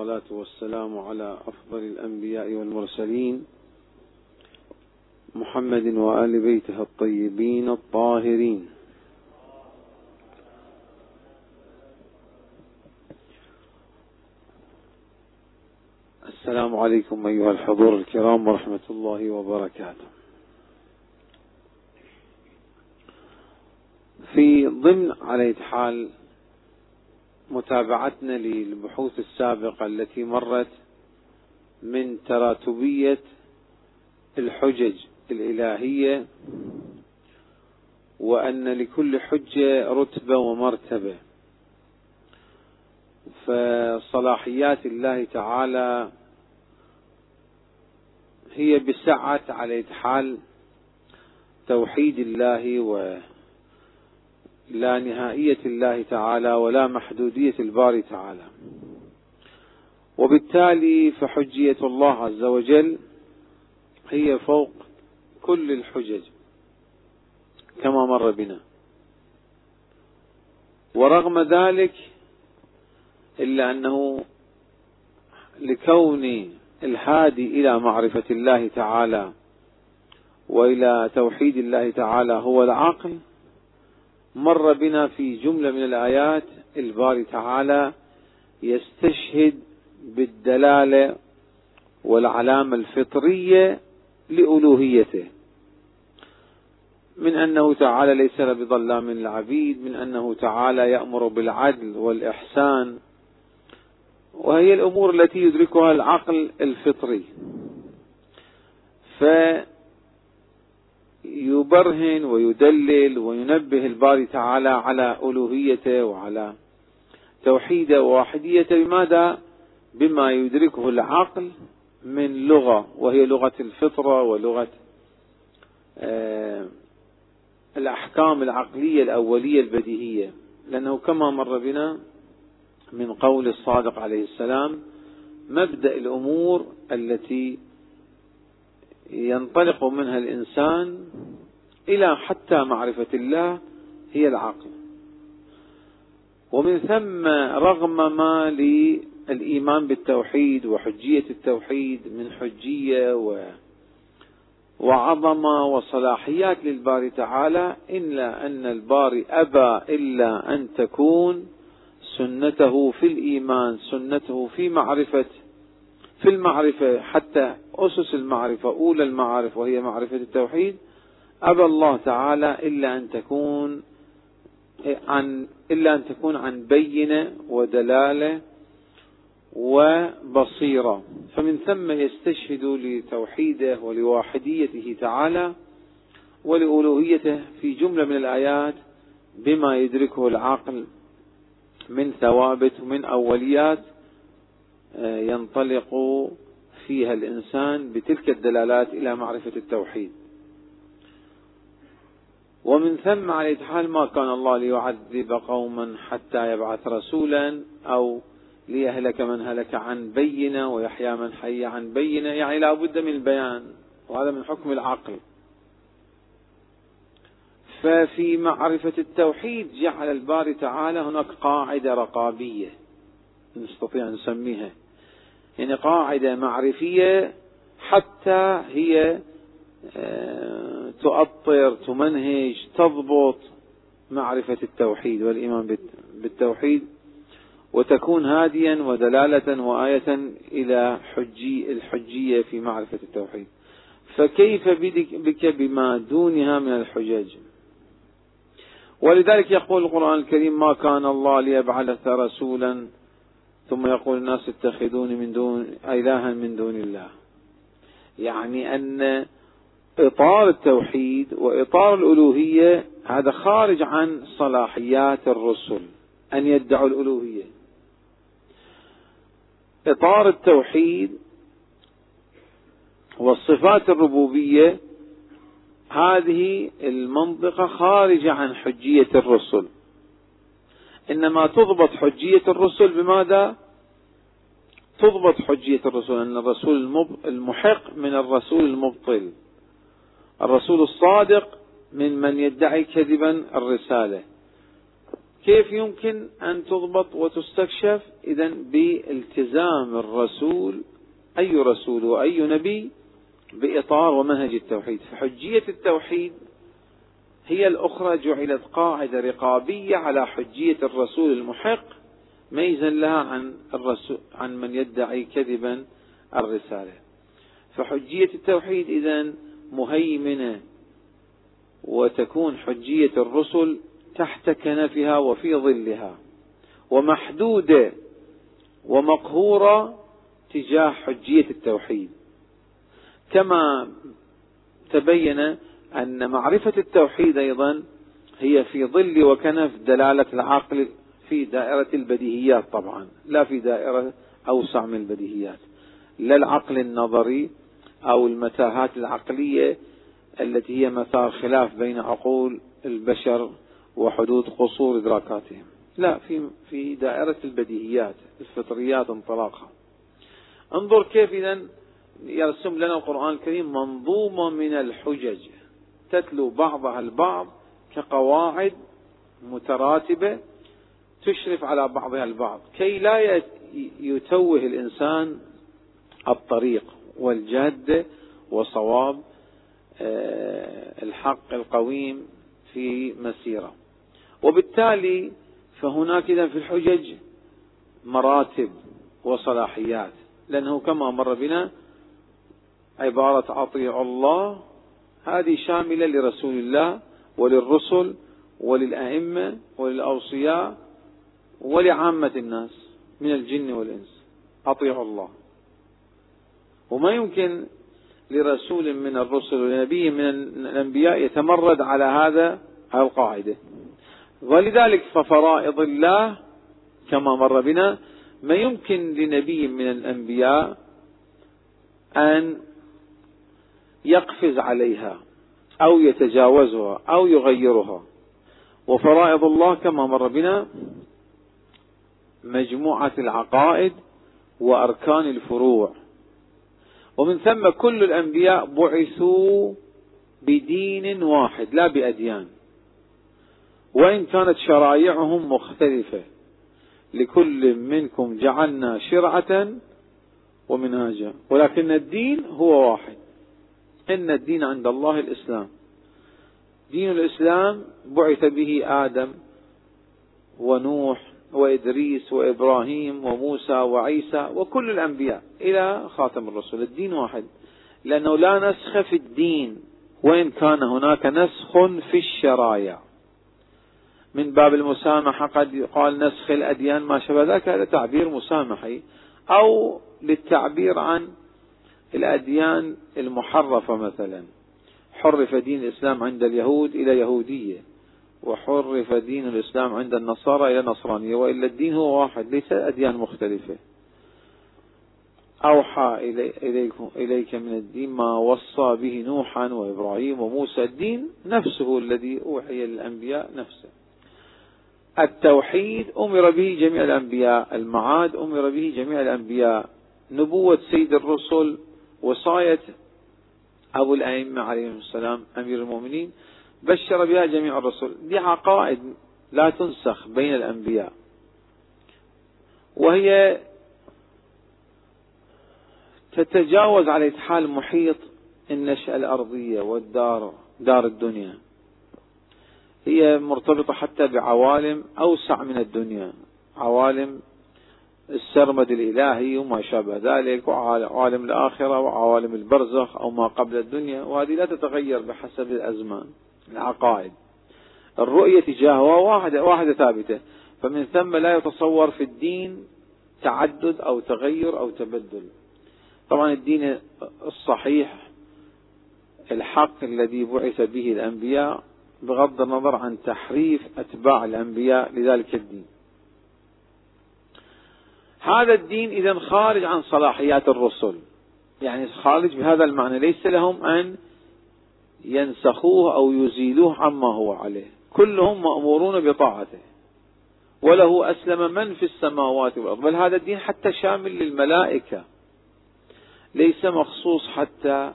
والصلاة والسلام على أفضل الأنبياء والمرسلين محمد وآل بيته الطيبين الطاهرين. السلام عليكم أيها الحضور الكرام ورحمة الله وبركاته. في ضمن على حال متابعتنا للبحوث السابقة التي مرت من تراتبية الحجج الإلهية وأن لكل حجة رتبة ومرتبة. فصلاحيات الله تعالى هي بسعة على حال توحيد الله و لا نهائية الله تعالى ولا محدودية الباري تعالى. وبالتالي فحجية الله عز وجل هي فوق كل الحجج كما مر بنا. ورغم ذلك إلا أنه لكون الهادي إلى معرفة الله تعالى وإلى توحيد الله تعالى هو العقل مر بنا في جملة من الآيات الباري تعالى يستشهد بالدلالة والعلامة الفطرية لألوهيته. من أنه تعالى ليس بظلام للعبيد من أنه تعالى يأمر بالعدل والإحسان وهي الأمور التي يدركها العقل الفطري. ف يبرهن ويدلل وينبه الباري تعالى على ألوهيته وعلى توحيده وواحديته بماذا؟ بما يدركه العقل من لغة وهي لغة الفطرة ولغة آه، الأحكام العقلية الأولية البديهية لأنه كما مر بنا من قول الصادق عليه السلام مبدأ الأمور التي ينطلق منها الإنسان إلى حتى معرفة الله هي العقل ومن ثم رغم ما للإيمان بالتوحيد وحجية التوحيد من حجية و وعظمة وصلاحيات للباري تعالى إلا أن الباري أبى إلا أن تكون سنته في الإيمان سنته في معرفة في المعرفة حتى أسس المعرفة أولى المعارف وهي معرفة التوحيد. أبى الله تعالى إلا أن تكون عن إلا أن تكون عن بينة ودلالة وبصيرة. فمن ثم يستشهد لتوحيده ولواحديته تعالى ولألوهيته في جملة من الآيات بما يدركه العقل من ثوابت ومن أوليات ينطلق فيها الإنسان بتلك الدلالات إلى معرفة التوحيد. ومن ثم على حال ما كان الله ليعذب قوما حتى يبعث رسولا أو ليهلك من هلك عن بينة ويحيى من حي عن بينة. يعني لا بد من البيان وهذا من حكم العقل. ففي معرفة التوحيد جعل الباري تعالى هناك قاعدة رقابية نستطيع أن نسميها. يعني قاعدة معرفية حتى هي آه، تؤطر تمنهج تضبط معرفة التوحيد والإيمان بالتوحيد وتكون هاديا ودلالة وآية إلى حجي الحجية في معرفة التوحيد. فكيف بك بما دونها من الحجج ولذلك يقول القرآن الكريم ما كان الله ليبعث رسولا ثم يقول الناس اتخذوني من دون إلها من دون الله. يعني أن إطار التوحيد وإطار الألوهية هذا خارج عن صلاحيات الرسل أن يدعوا الألوهية. إطار التوحيد والصفات الربوبية هذه المنطقة خارجة عن حجية الرسل. إنما تضبط حجية الرسل بماذا؟ تضبط حجية الرسول أن الرسول المحق من الرسول المبطل. الرسول الصادق من من يدعي كذبا الرسالة. كيف يمكن أن تضبط وتستكشف؟ إذا بالتزام الرسول أي رسول وأي نبي بإطار ومنهج التوحيد. فحجية التوحيد هي الأخرى جعلت قاعدة رقابية على حجية الرسول المحق ميزا لها عن الرسول عن من يدعي كذبا الرسالة. فحجية التوحيد إذا مهيمنة وتكون حجية الرسل تحت كنفها وفي ظلها ومحدودة ومقهورة تجاه حجية التوحيد. كما تبين أن معرفة التوحيد أيضا هي في ظل وكنف دلالة العقل في دائرة البديهيات طبعا لا في دائرة أوسع من البديهيات. لا العقل النظري أو المتاهات العقلية التي هي مثار خلاف بين عقول البشر وحدود قصور إدراكاتهم. لا في في دائرة البديهيات الفطريات انطلاقها انظر كيف إذا يرسم لنا القرآن الكريم منظومة من الحجج. تتلو بعضها البعض كقواعد متراتبة تشرف على بعضها البعض. كي لا يتوه الإنسان الطريق والجادة وصواب آه، الحق القويم في مسيرة. وبالتالي فهناك إذا في الحجج مراتب وصلاحيات لأنه كما مر بنا عبارة أطيع الله هذه شاملة لرسول الله وللرسل وللأئمة وللأوصياء ولعامة الناس من الجن والإنس. أطيعوا الله. وما يمكن لرسول من الرسل ولنبي من الأنبياء يتمرد على هذا القاعدة. ولذلك ففرائض الله كما مر بنا ما يمكن لنبي من الأنبياء أن يقفز عليها أو يتجاوزها أو يغيرها. وفرائض الله كما مر بنا مجموعة العقائد وأركان الفروع. ومن ثم كل الأنبياء بعثوا بدين واحد لا بأديان. وإن كانت شرائعهم مختلفة لكل منكم جعلنا شرعة ومنهاجا. ولكن الدين هو واحد. إن الدين عند الله الإسلام. دين الإسلام بعث به آدم ونوح وإدريس وإبراهيم وموسى وعيسى وكل الأنبياء إلى خاتم الرسول الدين واحد. لأنه لا نسخ في الدين. وإن كان هناك نسخ في الشرائع من باب المسامحة قد يقال نسخ الأديان ما شابه ذلك هذا تعبير مسامحي. أو للتعبير عن الأديان المحرفة مثلا. حرف دين الإسلام عند اليهود إلى يهودية وحرف دين الإسلام عند النصارى إلى نصرانية وإلا الدين هو واحد ليس أديان مختلفة. أوحى إليك من الدين ما وصى به نوحا وإبراهيم وموسى. الدين نفسه الذي أوحي للأنبياء نفسه. التوحيد أمر به جميع الأنبياء المعاد أمر به جميع الأنبياء. نبوة سيد الرسل وصاية أبو الأئمة عليهم السلام أمير المؤمنين بشر بها جميع الرسل. دي عقائد لا تنسخ بين الأنبياء. وهي تتجاوز على حال محيط النشأة الأرضية والدار دار الدنيا. هي مرتبطة حتى بعوالم أوسع من الدنيا. عوالم السرمد الإلهي وما شابه ذلك وعوالم الآخرة وعوالم البرزخ أو ما قبل الدنيا. وهذه لا تتغير بحسب الأزمان العقائد. الرؤية تجاهها واحدة, واحدة ثابتة. فمن ثم لا يتصور في الدين تعدد أو تغير أو تبدل. طبعا الدين الصحيح الحق الذي بعث به الأنبياء بغض النظر عن تحريف أتباع الأنبياء لذلك الدين. هذا الدين إذا خارج عن صلاحيات الرسل. يعني خارج بهذا المعنى. ليس لهم أن ينسخوه أو يزيلوه عما هو عليه. كلهم مأمورون بطاعته. وله أسلم من في السماوات والأرض. بل هذا الدين حتى شامل للملائكة. ليس مخصوص حتى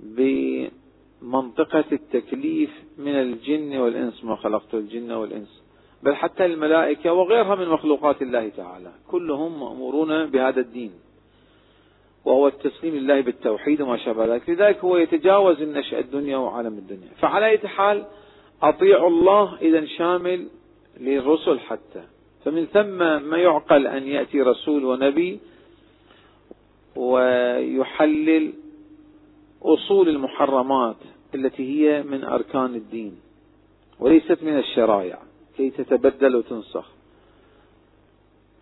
بمنطقة التكليف من الجن والإنس. ما خلقت الجن والإنس. بل حتى الملائكة وغيرها من مخلوقات الله تعالى. كلهم مأمورون بهذا الدين. وهو التسليم لله بالتوحيد وما شابه ذلك. لذلك هو يتجاوز النشأة الدنيا وعالم الدنيا. فعلى أي حال أطيعوا الله إذا شامل للرسل حتى. فمن ثم ما يعقل أن يأتي رسول ونبي ويحلل أصول المحرمات التي هي من أركان الدين وليست من الشرائع. كي تتبدل وتنسخ.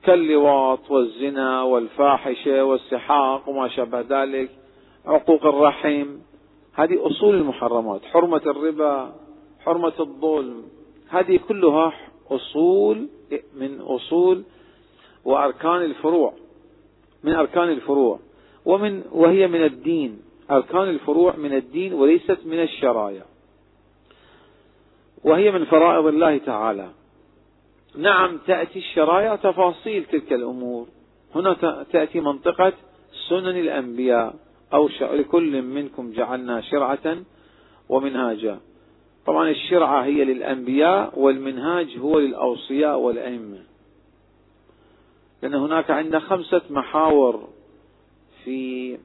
كاللواط والزنا والفاحشة والسحاق وما شابه ذلك عقوق الرحم هذه أصول المحرمات. حرمة الربا حرمة الظلم هذه كلها أصول من أصول وأركان الفروع من أركان الفروع. ومن وهي من الدين. أركان الفروع من الدين وليست من الشرائع. وهي من فرائض الله تعالى. نعم تأتي الشرائع تفاصيل تلك الأمور. هنا تأتي منطقة سنن الأنبياء أو لكل منكم جعلنا شرعة ومنهاجا. طبعا الشرعة هي للأنبياء والمنهاج هو للأوصياء والأئمة. لأن هناك عندنا خمسة محاور في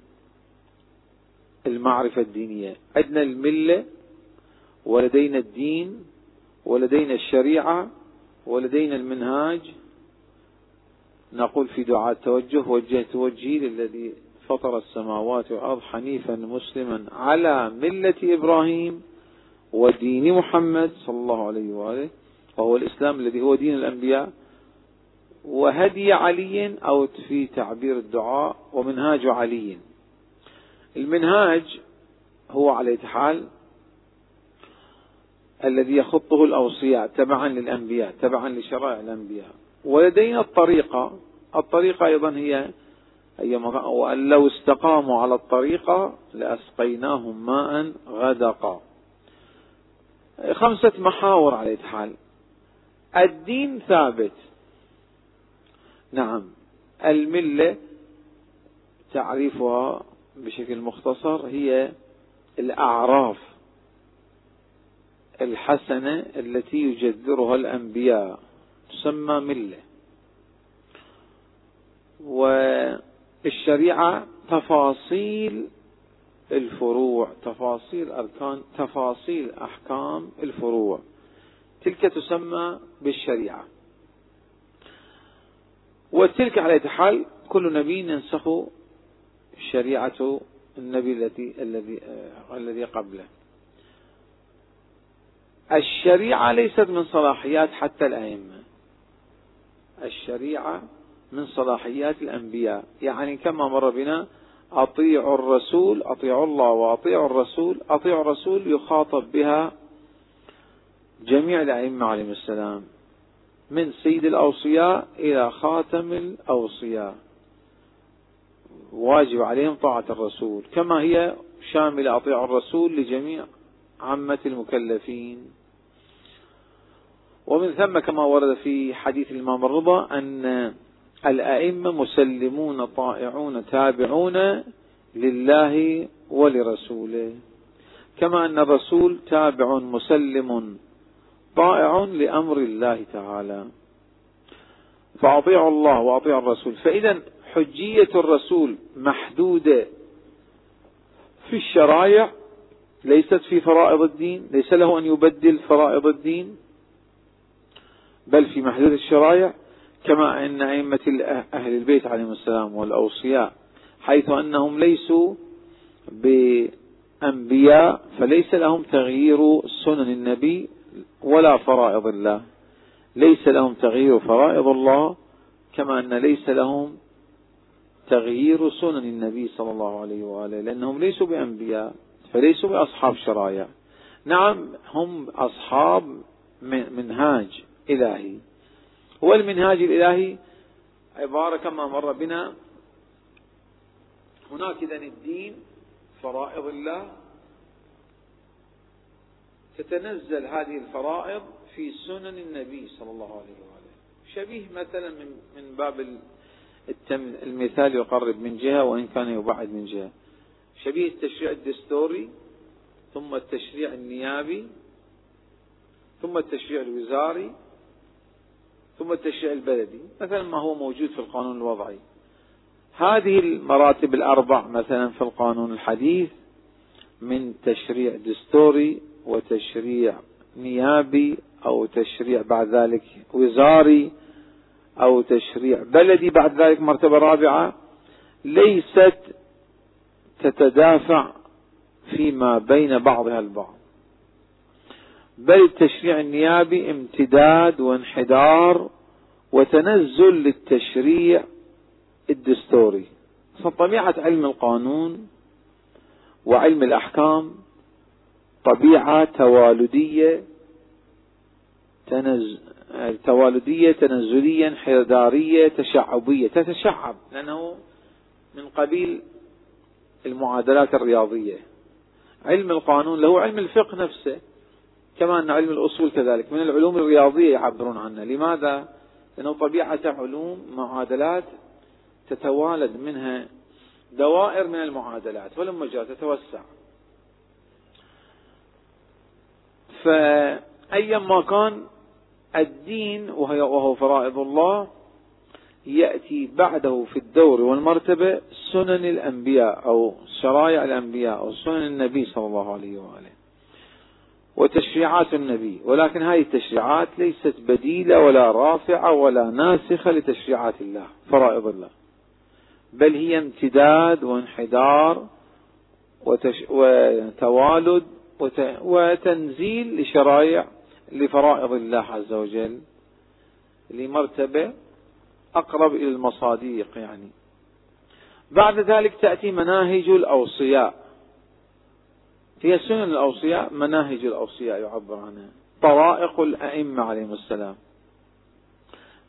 المعرفة الدينية. عندنا الملة ولدينا الدين ولدينا الشريعة ولدينا المنهاج. نقول في دعاء التوجه وجهت وجهي للذي فطر السماوات والأرض حنيفا مسلما على ملة إبراهيم ودين محمد صلى الله عليه وآله وهو الإسلام الذي هو دين الأنبياء. وهدي علي أو في تعبير الدعاء ومنهاج علي. المنهاج هو على حال الذي يخطه الأوصياء تبعا للأنبياء تبعا لشرائع الأنبياء. ولدينا الطريقة الطريقة أيضا هي وأن لو استقاموا على الطريقة لأسقيناهم ماء غدقا. خمسة محاور على حال الدين ثابت. نعم. الملة تعريفها بشكل مختصر هي الأعراف. الحسنة التي يجذرها الأنبياء تسمى ملة. والشريعة تفاصيل الفروع تفاصيل أركان تفاصيل أحكام الفروع. تلك تسمى بالشريعة. وتلك على حال كل نبي ينسخ شريعة النبي الذي الذي الذي قبله. الشريعة ليست من صلاحيات حتى الأئمة. الشريعة من صلاحيات الأنبياء. يعني كما مر بنا أطيعوا الرسول أطيعوا الله وأطيعوا الرسول أطيعوا الرسول يخاطب بها جميع الأئمة عليهم السلام من سيد الأوصياء إلى خاتم الأوصياء. واجب عليهم طاعة الرسول. كما هي شاملة أطيعوا الرسول لجميع عامة المكلفين. ومن ثم كما ورد في حديث الإمام الرضا أن الأئمة مسلمون طائعون تابعون لله ولرسوله. كما أن الرسول تابع مسلم طائع لأمر الله تعالى. فأطيعوا الله وأطيعوا الرسول. فإذا حجية الرسول محدودة في الشرائع ليست في فرائض الدين ليس له أن يبدل فرائض الدين بل في محدود الشرائع كما أن أئمة أهل البيت عليهم السلام والأوصياء حيث أنهم ليسوا بأنبياء فليس لهم تغيير سنن النبي ولا فرائض الله. ليس لهم تغيير فرائض الله كما أن ليس لهم تغيير سنن النبي صلى الله عليه وآله لأنهم ليسوا بأنبياء فليسوا بأصحاب شرائع نعم هم أصحاب منهاج. إلهي. والمنهاج الإلهي عبارة كما مر بنا. هناك إذن الدين فرائض الله. تتنزل هذه الفرائض في سنن النبي صلى الله عليه وآله. شبيه مثلا من من باب المثال يقرب من جهة وإن كان يبعد من جهة. شبيه التشريع الدستوري ثم التشريع النيابي ثم التشريع الوزاري ثم التشريع البلدي. مثلا ما هو موجود في القانون الوضعي. هذه المراتب الأربع مثلا في القانون الحديث من تشريع دستوري وتشريع نيابي أو تشريع بعد ذلك وزاري أو تشريع بلدي بعد ذلك مرتبة رابعة. ليست تتدافع فيما بين بعضها البعض. بل التشريع النيابي امتداد وانحدار وتنزل للتشريع الدستوري. فطبيعة علم القانون وعلم الأحكام طبيعة توالدية تنز... توالدية تنزلية انحدارية تشعبية. تتشعب لأنه من قبيل المعادلات الرياضية. علم القانون له علم الفقه نفسه. كما أن علم الأصول كذلك. من العلوم الرياضية يعبرون عنها. لماذا؟ لأنه طبيعة علوم معادلات تتوالد منها دوائر من المعادلات ولما جاء تتوسع. فأيما كان الدين وهو فرائض الله يأتي بعده في الدور والمرتبة سنن الأنبياء أو شرائع الأنبياء أو سنن النبي صلى الله عليه وآله. وتشريعات النبي. ولكن هذه التشريعات ليست بديلة ولا رافعة ولا ناسخة لتشريعات الله فرائض الله. بل هي امتداد وانحدار وتش... وتوالد وت... وتنزيل لشرائع لفرائض الله عز وجل لمرتبة أقرب إلى المصاديق يعني. بعد ذلك تأتي مناهج الأوصياء. هي سنن الأوصياء مناهج الأوصياء يعبر عنها طرائق الأئمة عليهم السلام.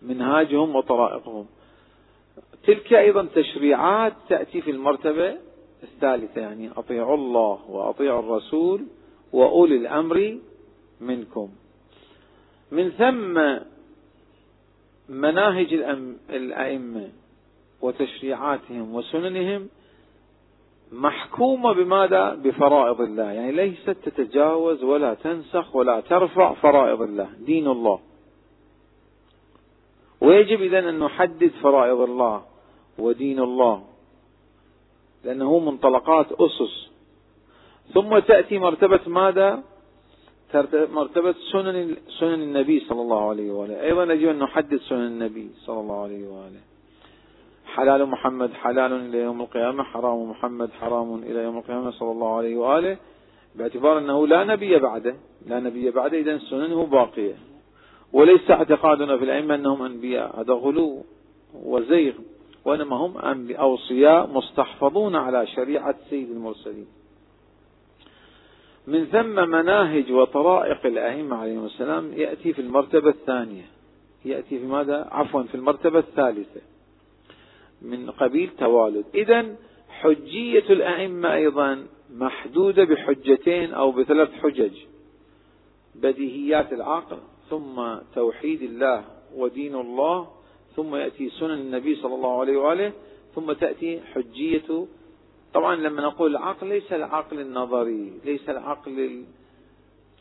منهاجهم وطرائقهم. تلك أيضا تشريعات تأتي في المرتبة الثالثة يعني أطيعوا الله وأطيعوا الرسول وأولي الأمر منكم. من ثم مناهج الأئمة وتشريعاتهم وسننهم محكومة بماذا؟ بفرائض الله. يعني ليست تتجاوز ولا تنسخ ولا ترفع فرائض الله. دين الله. ويجب إذن أن نحدد فرائض الله ودين الله. لأنه منطلقات أسس. ثم تأتي مرتبة ماذا؟ مرتبة سنن سنن النبي صلى الله عليه وآله. أيضا يجب أن نحدد سنن النبي صلى الله عليه وآله. حلال محمد حلال إلى يوم القيامة حرام محمد حرام إلى يوم القيامة صلى الله عليه وآله. باعتبار أنه لا نبي بعده لا نبي بعده إذا سننه باقية. وليس اعتقادنا في الأئمة أنهم أنبياء هذا غلو وزيغ وإنما هم أوصياء مستحفظون على شريعة سيد المرسلين. من ثم مناهج وطرائق الأئمة عليهم السلام يأتي في المرتبة الثانية. يأتي في ماذا؟ عفوا في المرتبة الثالثة. من قبيل توالد. إذا حجية الأئمة أيضا محدودة بحجتين أو بثلاث حجج. بديهيات العقل ثم توحيد الله ودين الله ثم يأتي سنن النبي صلى الله عليه وآله ثم تأتي حجية. طبعا لما نقول العقل ليس العقل النظري ليس العقل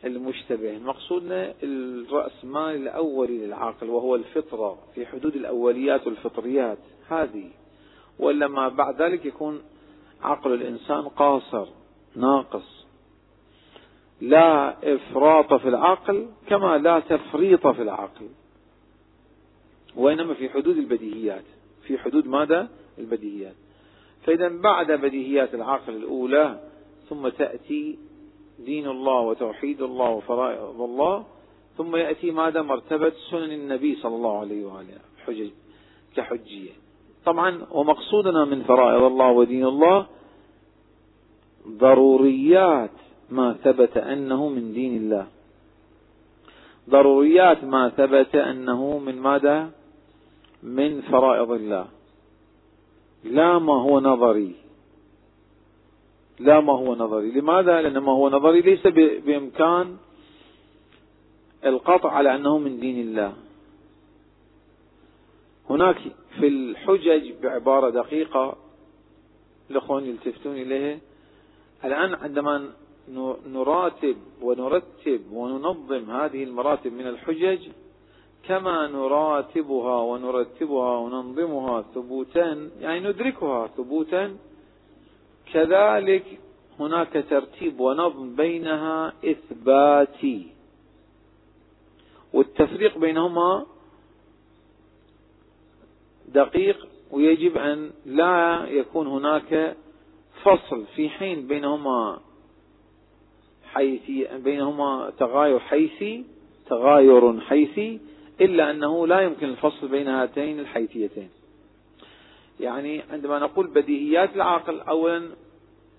المشتبه. مقصودنا الرأسمال الأولي للعقل وهو الفطرة في حدود الأوليات والفطريات. هذه ولا ما بعد ذلك يكون عقل الإنسان قاصر ناقص. لا إفراط في العقل كما لا تفريط في العقل وإنما في حدود البديهيات. في حدود ماذا؟ البديهيات. فإذا بعد بديهيات العقل الأولى ثم تأتي دين الله وتوحيد الله وفرائض الله ثم يأتي ماذا؟ مرتبة سنن النبي صلى الله عليه وآله حجج كحجية. طبعا ومقصودنا من فرائض الله ودين الله ضروريات ما ثبت أنه من دين الله. ضروريات ما ثبت أنه من ماذا؟ من فرائض الله. لا ما هو نظري. لا ما هو نظري. لماذا؟ لأن ما هو نظري ليس بإمكان القطع على أنه من دين الله. هناك في الحجج بعبارة دقيقة الأخوان يلتفتون إليها الآن عندما نراتب ونرتب وننظم هذه المراتب من الحجج كما نراتبها ونرتبها وننظمها ثبوتا يعني ندركها ثبوتا كذلك هناك ترتيب ونظم بينها إثباتي. والتفريق بينهما دقيق ويجب أن لا يكون هناك فصل في حين بينهما حيثي بينهما تغاير حيثي تغاير حيثي إلا أنه لا يمكن الفصل بين هاتين الحيثيتين. يعني عندما نقول بديهيات العقل أولا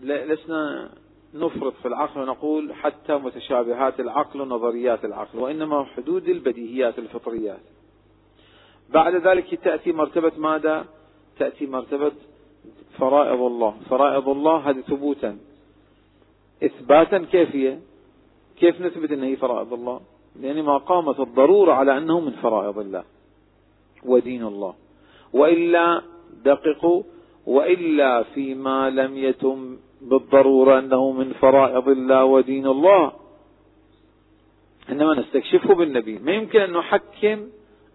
لسنا نفرط في العقل ونقول حتى متشابهات العقل ونظريات العقل وإنما حدود البديهيات الفطريات. بعد ذلك تأتي مرتبة ماذا؟ تأتي مرتبة فرائض الله. فرائض الله هذه ثبوتا. إثباتا كيف هي؟ كيف نثبت أن هي فرائض الله؟ لأن ما قامت الضرورة على أنه من فرائض الله ودين الله. وإلا دققوا وإلا فيما لم يتم بالضرورة أنه من فرائض الله ودين الله. إنما نستكشفه بالنبي. ما يمكن أن نحكم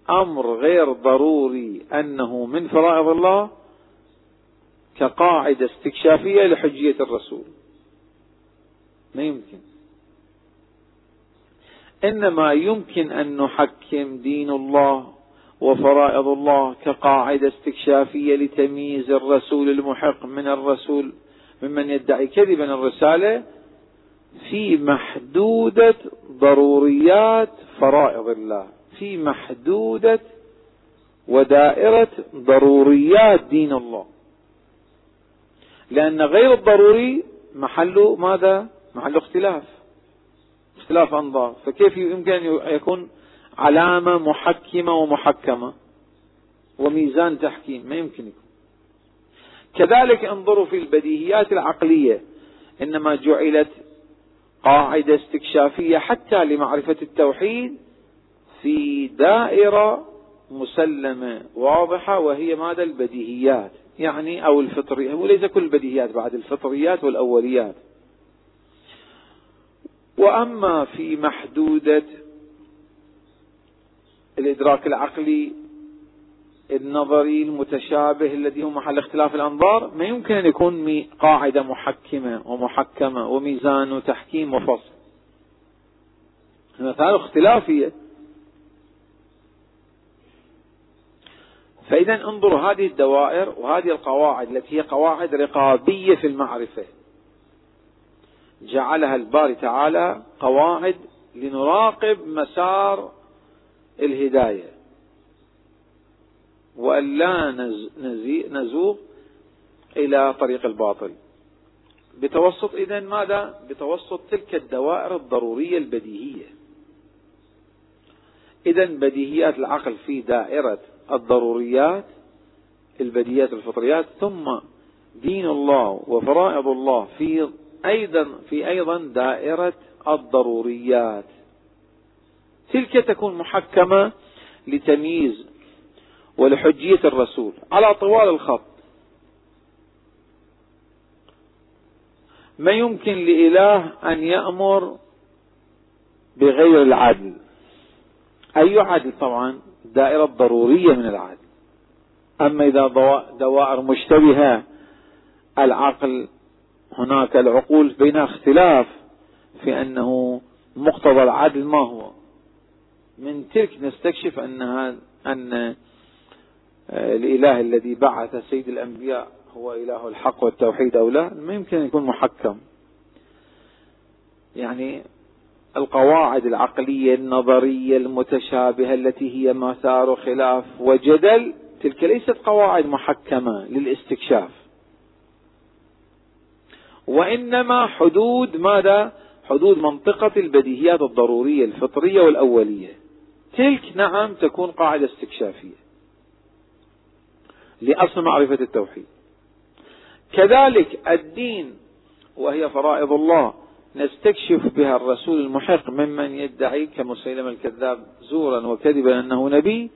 أمر غير ضروري أنه من فرائض الله كقاعدة استكشافية لحجية الرسول. ما يمكن. إنما يمكن أن نحكم دين الله وفرائض الله كقاعدة استكشافية لتمييز الرسول المحق من الرسول ممن يدعي كذبا الرسالة في محدودة ضروريات فرائض الله. في محدودة ودائرة ضروريات دين الله. لأن غير الضروري محله ماذا؟ محل اختلاف. اختلاف أنظار فكيف يمكن أن يكون علامة محكمة ومحكمة؟ وميزان تحكيم. ما يمكن يكون. كذلك انظروا في البديهيات العقلية. إنما جعلت قاعدة استكشافية حتى لمعرفة التوحيد في دائرة مسلمة واضحة وهي ماذا؟ البديهيات. يعني أو الفطريات وليس كل البديهيات بعد الفطريات والأوليات. وأما في محدودة الإدراك العقلي النظري المتشابه الذي هو محل اختلاف الأنظار ما يمكن أن يكون قاعدة محكمة ومحكمة وميزان وتحكيم وفصل. مثال اختلافية. فإذا انظروا هذه الدوائر وهذه القواعد التي هي قواعد رقابية في المعرفة. جعلها الباري تعالى قواعد لنراقب مسار الهداية. وأن لا نزوغ إلى طريق الباطل. بتوسط إذا ماذا؟ بتوسط تلك الدوائر الضرورية البديهية. إذا بديهيات العقل في دائرة الضروريات البديهيات الفطريات ثم دين الله وفرائض الله في أيضا في أيضا دائرة الضروريات. تلك تكون محكمة لتمييز ولحجية الرسول على طوال الخط. ما يمكن لإله أن يأمر بغير العدل. أي عدل طبعا دائرة ضرورية من العدل أما إذا دوائر مشتبهة العقل هناك العقول بينها اختلاف في أنه مقتضى العدل ما هو. من تلك نستكشف أن أن الإله الذي بعث سيد الأنبياء هو إله الحق والتوحيد أو لا ما يمكن أن يكون محكم. يعني القواعد العقلية النظرية المتشابهة التي هي مسار خلاف وجدل تلك ليست قواعد محكمة للاستكشاف. وإنما حدود ماذا؟ حدود منطقة البديهيات الضرورية الفطرية والأولية. تلك نعم تكون قاعدة استكشافية لأصل معرفة التوحيد. كذلك الدين وهي فرائض الله نستكشف بها الرسول المحق ممن يدعي كمسيلم الكذاب زورا وكذبا أنه نبي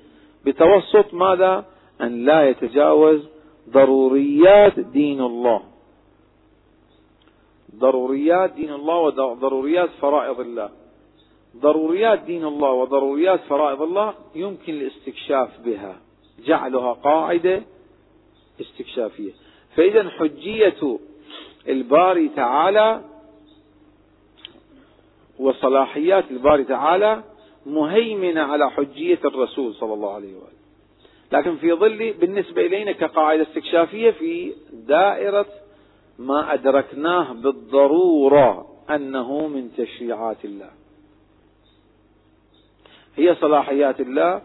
بتوسط ماذا؟ أن لا يتجاوز ضروريات دين الله. ضروريات دين الله وضروريات فرائض الله. ضروريات دين الله وضروريات فرائض الله يمكن الاستكشاف بها. جعلها قاعدة استكشافية. فإذا حجية الباري تعالى وصلاحيات الباري تعالى مهيمنة على حجية الرسول صلى الله عليه وآله. لكن في ظل بالنسبة إلينا كقاعدة استكشافية في دائرة ما أدركناه بالضرورة أنه من تشريعات الله. هي صلاحيات الله.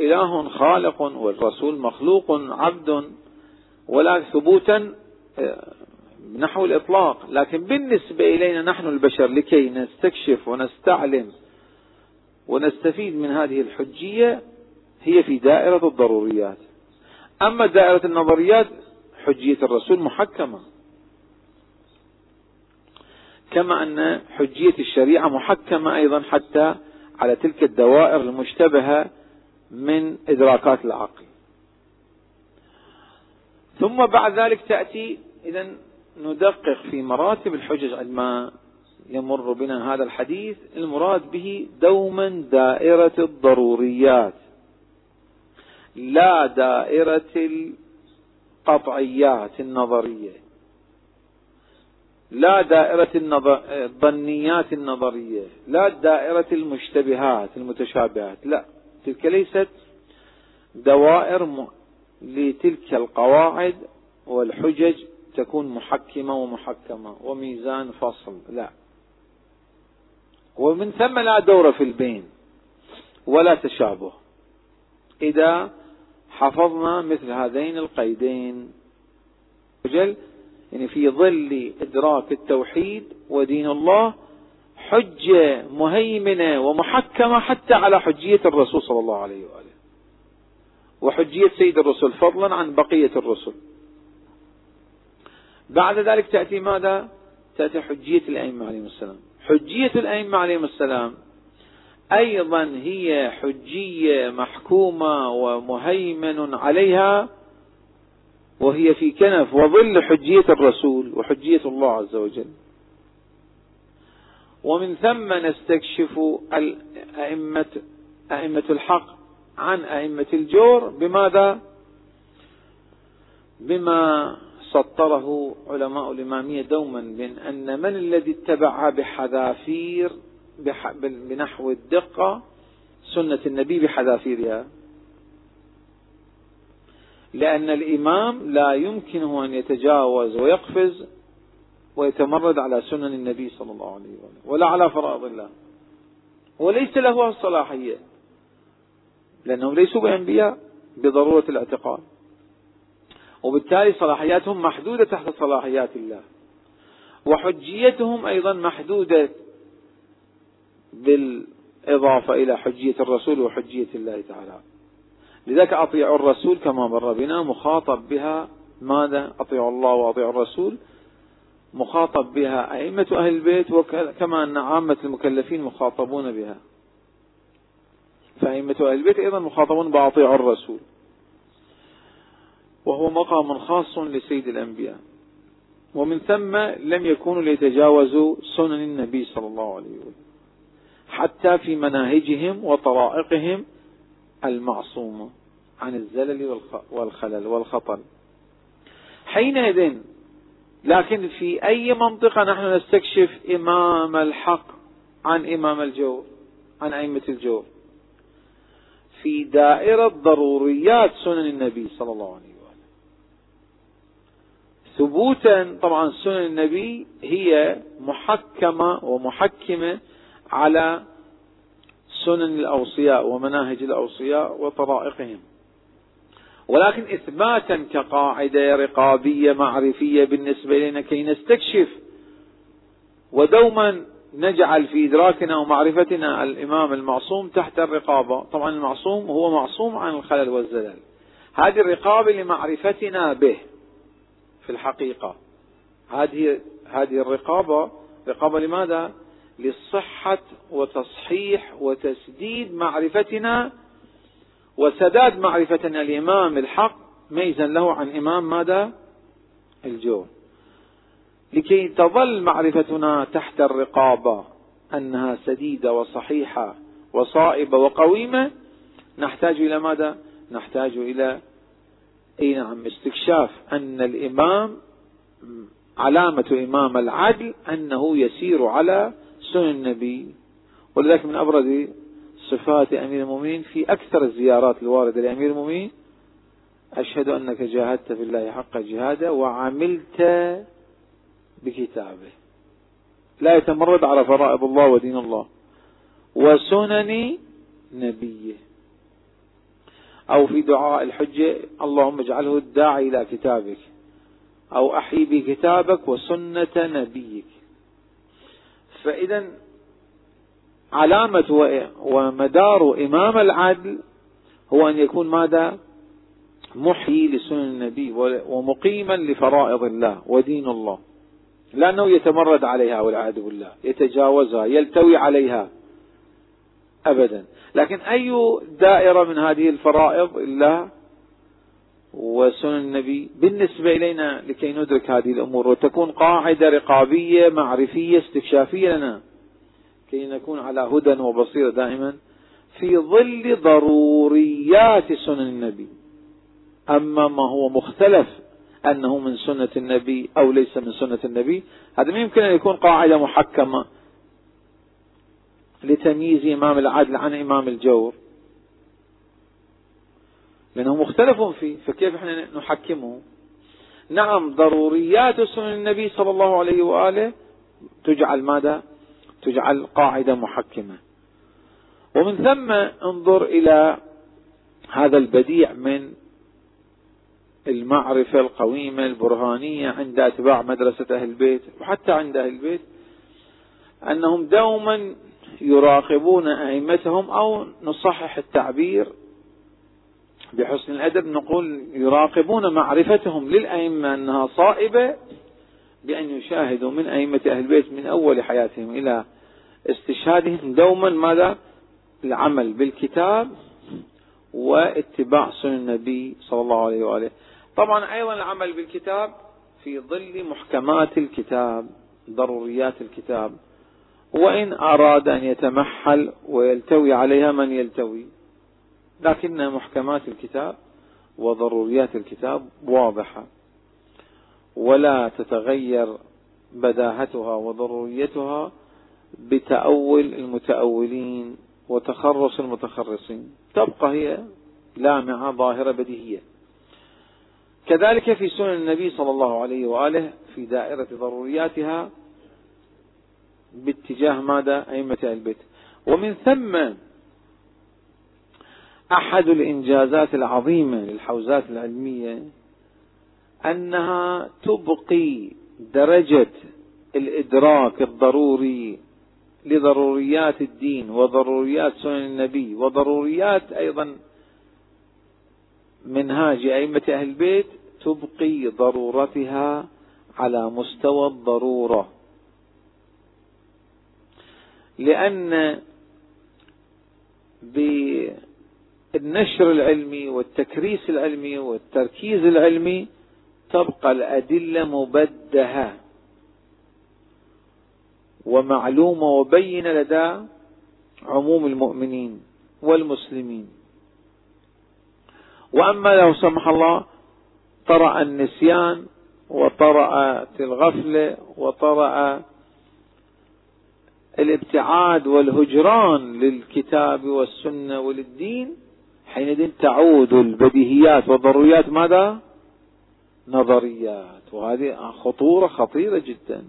إله خالق والرسول مخلوق عبد ولا ثبوتا آه، نحو الإطلاق. لكن بالنسبة إلينا نحن البشر لكي نستكشف ونستعلم ونستفيد من هذه الحجية هي في دائرة الضروريات. أما دائرة النظريات حجية الرسول محكمة. كما أن حجية الشريعة محكمة أيضا حتى على تلك الدوائر المشتبهة من إدراكات العقل. ثم بعد ذلك تأتي إذا ندقق في مراتب الحجج عندما يمر بنا هذا الحديث المراد به دوما دائرة الضروريات لا دائرة القطعيات النظرية لا دائرة الظنيات النظرية لا دائرة المشتبهات المتشابهات لا تلك ليست دوائر لتلك القواعد والحجج تكون محكمة ومحكمة وميزان فصل لا. ومن ثم لا دور في البين ولا تشابه. إذا حفظنا مثل هذين القيدين جل يعني في ظل إدراك التوحيد ودين الله حجة مهيمنة ومحكمة حتى على حجية الرسول صلى الله عليه وآله. وحجية سيد الرسل فضلا عن بقية الرسل. بعد ذلك تأتي ماذا؟ تأتي حجية الأئمة عليهم السلام. حجية الأئمة عليهم السلام أيضا هي حجية محكومة ومهيمن عليها وهي في كنف وظل حجية الرسول وحجية الله عز وجل. ومن ثم نستكشف الأئمة أئمة الحق عن أئمة الجور بماذا؟ بما سطره علماء الإمامية دوما بين أن من الذي اتبعها بحذافير بنحو الدقة سنة النبي بحذافيرها لأن الإمام لا يمكنه أن يتجاوز ويقفز ويتمرد على سنن النبي صلى الله عليه وسلم ولا على فرائض الله. وليس له الصلاحية لأنهم ليسوا بأنبياء بضرورة الاعتقاد. وبالتالي صلاحياتهم محدودة تحت صلاحيات الله. وحجيتهم أيضا محدودة بالإضافة إلى حجية الرسول وحجية الله تعالى. لذلك أطيعوا الرسول كما مر بنا مخاطب بها ماذا؟ أطيعوا الله وأطيعوا الرسول. مخاطب بها أئمة أهل البيت وكما أن عامة المكلفين مخاطبون بها. فأئمة أهل البيت أيضا مخاطبون بأطيعوا الرسول. وهو مقام خاص لسيد الأنبياء. ومن ثم لم يكونوا ليتجاوزوا سنن النبي صلى الله عليه وسلم. حتى في مناهجهم وطرائقهم المعصومة عن الزلل والخلل والخطل حينئذ لكن في أي منطقة نحن نستكشف إمام الحق عن إمام الجور عن أئمة الجور؟ في دائرة ضروريات سنن النبي صلى الله عليه وسلم. ثبوتا طبعا سنن النبي هي محكمة ومحكمة على سنن الأوصياء ومناهج الأوصياء وطرائقهم. ولكن إثباتا كقاعدة رقابية معرفية بالنسبة لنا كي نستكشف ودوما نجعل في إدراكنا ومعرفتنا الإمام المعصوم تحت الرقابة. طبعا المعصوم هو معصوم عن الخلل والزلل. هذه الرقابة لمعرفتنا به. في الحقيقة هذه هذه الرقابة رقابة لماذا؟ لصحة وتصحيح وتسديد معرفتنا وسداد معرفتنا الإمام الحق ميزا له عن إمام ماذا؟ الجور لكي تظل معرفتنا تحت الرقابة أنها سديدة وصحيحة وصائبة وقويمة نحتاج إلى ماذا؟ نحتاج إلى اي نعم استكشاف أن الإمام علامة إمام العدل أنه يسير على سنن النبي. ولذلك من أبرز صفات أمير المؤمنين في أكثر الزيارات الواردة لأمير المؤمنين أشهد أنك جاهدت في الله حق جهاده وعملت بكتابه. لا يتمرد على فرائض الله ودين الله وسنن نبيه. أو في دعاء الحجة اللهم اجعله الداعي إلى كتابك أو أحيي بكتابك وسنة نبيك. فإذا علامة ومدار إمام العدل هو أن يكون ماذا؟ محيي لسنن النبي ومقيما لفرائض الله ودين الله. لأنه يتمرد عليها والعياذ بالله يتجاوزها يلتوي عليها. أبدا. لكن أي دائرة من هذه الفرائض إلا وسنن النبي بالنسبة إلينا لكي ندرك هذه الأمور وتكون قاعدة رقابية معرفية استكشافية لنا كي نكون على هدى وبصيرة دائما في ظل ضروريات سنن النبي. أما ما هو مختلف أنه من سنة النبي أو ليس من سنة النبي هذا يمكن أن يكون قاعدة محكمة. لتمييز إمام العدل عن إمام الجور. لأنه مختلف فيه فكيف إحنا نحكمه؟ نعم ضروريات سنن النبي صلى الله عليه وآله. تجعل ماذا؟ تجعل قاعدة محكمة. ومن ثم انظر إلى هذا البديع من المعرفة القويمة البرهانية عند أتباع مدرسة أهل البيت وحتى عند أهل البيت أنهم دوما يراقبون أئمتهم أو نصحح التعبير بحسن الأدب نقول يراقبون معرفتهم للأئمة أنها صائبة بأن يشاهدوا من أئمة أهل البيت من أول حياتهم إلى استشهادهم دوما. ماذا؟ العمل بالكتاب واتباع سنن النبي صلى الله عليه وآله. طبعا أيضا العمل بالكتاب في ظل محكمات الكتاب ضروريات الكتاب. وإن أراد أن يتمحل ويلتوي عليها من يلتوي. لكن محكمات الكتاب وضروريات الكتاب واضحة. ولا تتغير بداهتها وضروريتها بتأول المتأولين وتخرص المتخرصين. تبقى هي لامعة ظاهرة بديهية. كذلك في سنن النبي صلى الله عليه وآله في دائرة ضرورياتها باتجاه ماذا؟ أئمة البيت. ومن ثم أحد الإنجازات العظيمة للحوزات العلمية أنها تبقي درجة الإدراك الضروري لضروريات الدين وضروريات سنن النبي وضروريات أيضا منهاج أئمة أهل البيت تبقي ضرورتها على مستوى الضرورة. لأن بالنشر العلمي والتكريس العلمي والتركيز العلمي تبقى الأدلة مبدهة ومعلومة وبينة لدى عموم المؤمنين والمسلمين. وأما لو سمح الله طرأ النسيان وطرأت الغفلة وطرأ الابتعاد والهجران للكتاب والسنة وللدين حينئذ تعود البديهيات والضروريات ماذا؟ نظريات. وهذه خطورة خطيرة جدا.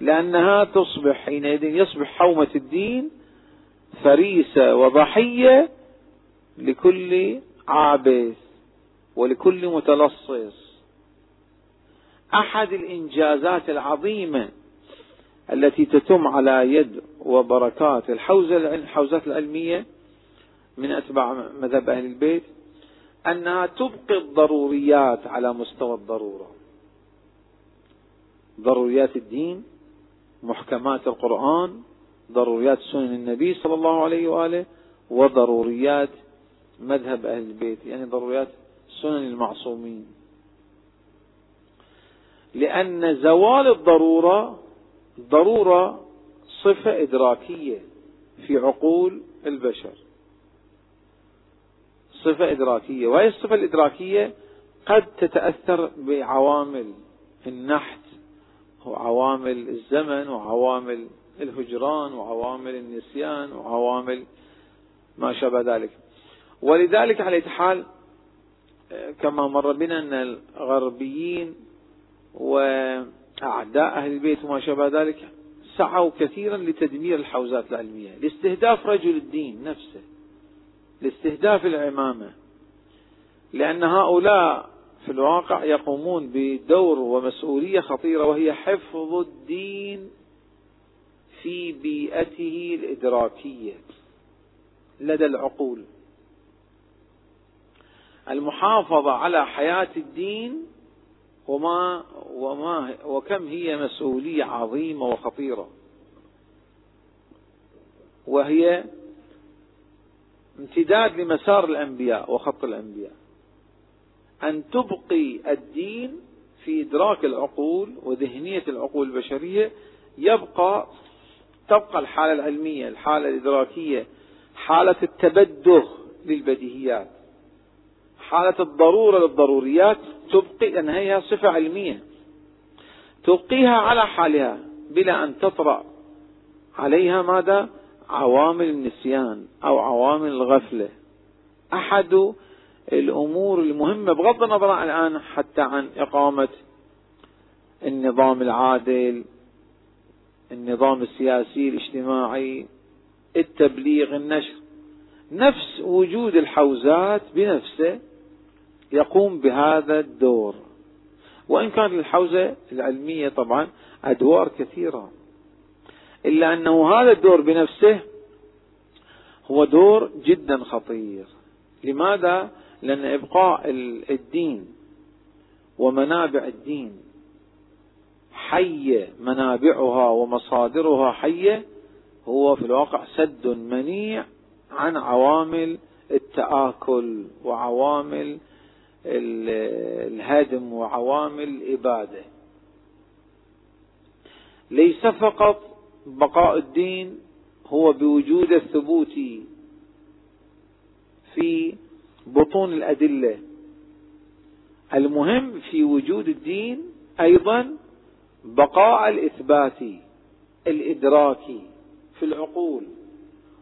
لأنها تصبح حينئذ يصبح حومة الدين فريسة وضحية لكل عابث ولكل متلصص. أحد الإنجازات العظيمة التي تتم على يد وبركات الحوزة الحوزات العلمية من أتباع مذهب أهل البيت أنها تبقي الضروريات على مستوى الضرورة. ضروريات الدين محكمات القرآن ضروريات سنن النبي صلى الله عليه وآله وضروريات مذهب أهل البيت يعني ضروريات سنن المعصومين. لأن زوال الضرورة ضرورة صفة إدراكية في عقول البشر. صفة إدراكية. وهي الصفة الإدراكية قد تتأثر بعوامل النحت وعوامل الزمن وعوامل الهجران وعوامل النسيان وعوامل ما شابه ذلك. ولذلك على حال كما مر بنا أن الغربيين وأعداء أهل البيت وما شابه ذلك سعوا كثيرا لتدمير الحوزات العلمية لاستهداف رجل الدين نفسه لاستهداف العمامة لأن هؤلاء في الواقع يقومون بدور ومسؤولية خطيرة وهي حفظ الدين في بيئته الإدراكية لدى العقول. المحافظة على حياة الدين وما وما وكم هي مسؤولية عظيمة وخطيرة. وهي امتداد لمسار الأنبياء وخط الأنبياء. أن تبقي الدين في إدراك العقول وذهنية العقول البشرية يبقى تبقى الحالة العلمية الحالة الإدراكية حالة التبده للبديهيات حالة الضرورة للضروريات تبقي لأن هي صفة علمية. تبقيها على حالها بلا أن تطرأ. عليها ماذا؟ عوامل النسيان أو عوامل الغفلة. أحد الأمور المهمة بغض النظر الآن حتى عن إقامة النظام العادل النظام السياسي الاجتماعي التبليغ النشر. نفس وجود الحوزات بنفسه يقوم بهذا الدور. وإن كانت الحوزة العلمية طبعا أدوار كثيرة. إلا أنه هذا الدور بنفسه هو دور جدا خطير. لماذا؟ لأن إبقاء الدين ومنابع الدين حية منابعها ومصادرها حية هو في الواقع سد منيع عن عوامل التآكل وعوامل الهدم وعوامل الإبادة ليس فقط بقاء الدين هو بوجود الثبوت في بطون الأدلة. المهم في وجود الدين أيضا بقاء الإثباتي الإدراكي في العقول.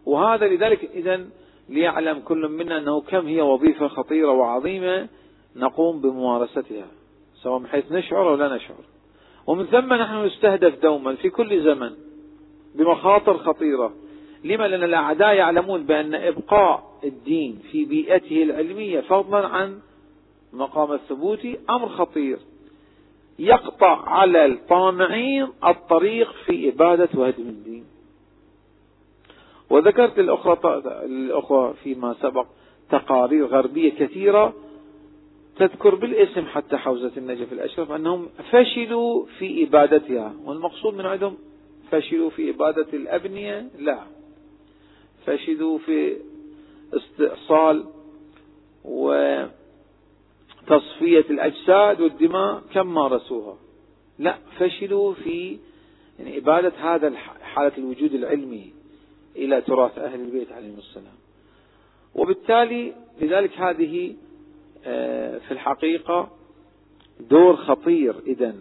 وهذا لذلك إذا ليعلم كل منا أنه كم هي وظيفة خطيرة وعظيمة نقوم بممارستها سواء من حيث نشعر أو لا نشعر. ومن ثم نحن نستهدف دوما في كل زمن بمخاطر خطيرة. لما؟ لأن الأعداء يعلمون بأن إبقاء الدين في بيئته العلمية فضلا عن مقام الثبوت أمر خطير. يقطع على الطامعين الطريق في إبادة وهدم الدين. وذكرت الأخرى الأخرى فيما سبق تقارير غربية كثيرة تذكر بالاسم حتى حوزة النجف الأشرف أنهم فشلوا في إبادتها والمقصود من عندهم فشلوا في إبادة الأبنية؟ لا. فشلوا في استئصال وتصفية الأجساد والدماء كم مارسوها لا فشلوا في يعني إبادة هذا حالة الوجود العلمي إلى تراث أهل البيت عليهم السلام. وبالتالي لذلك هذه في الحقيقة دور خطير إذا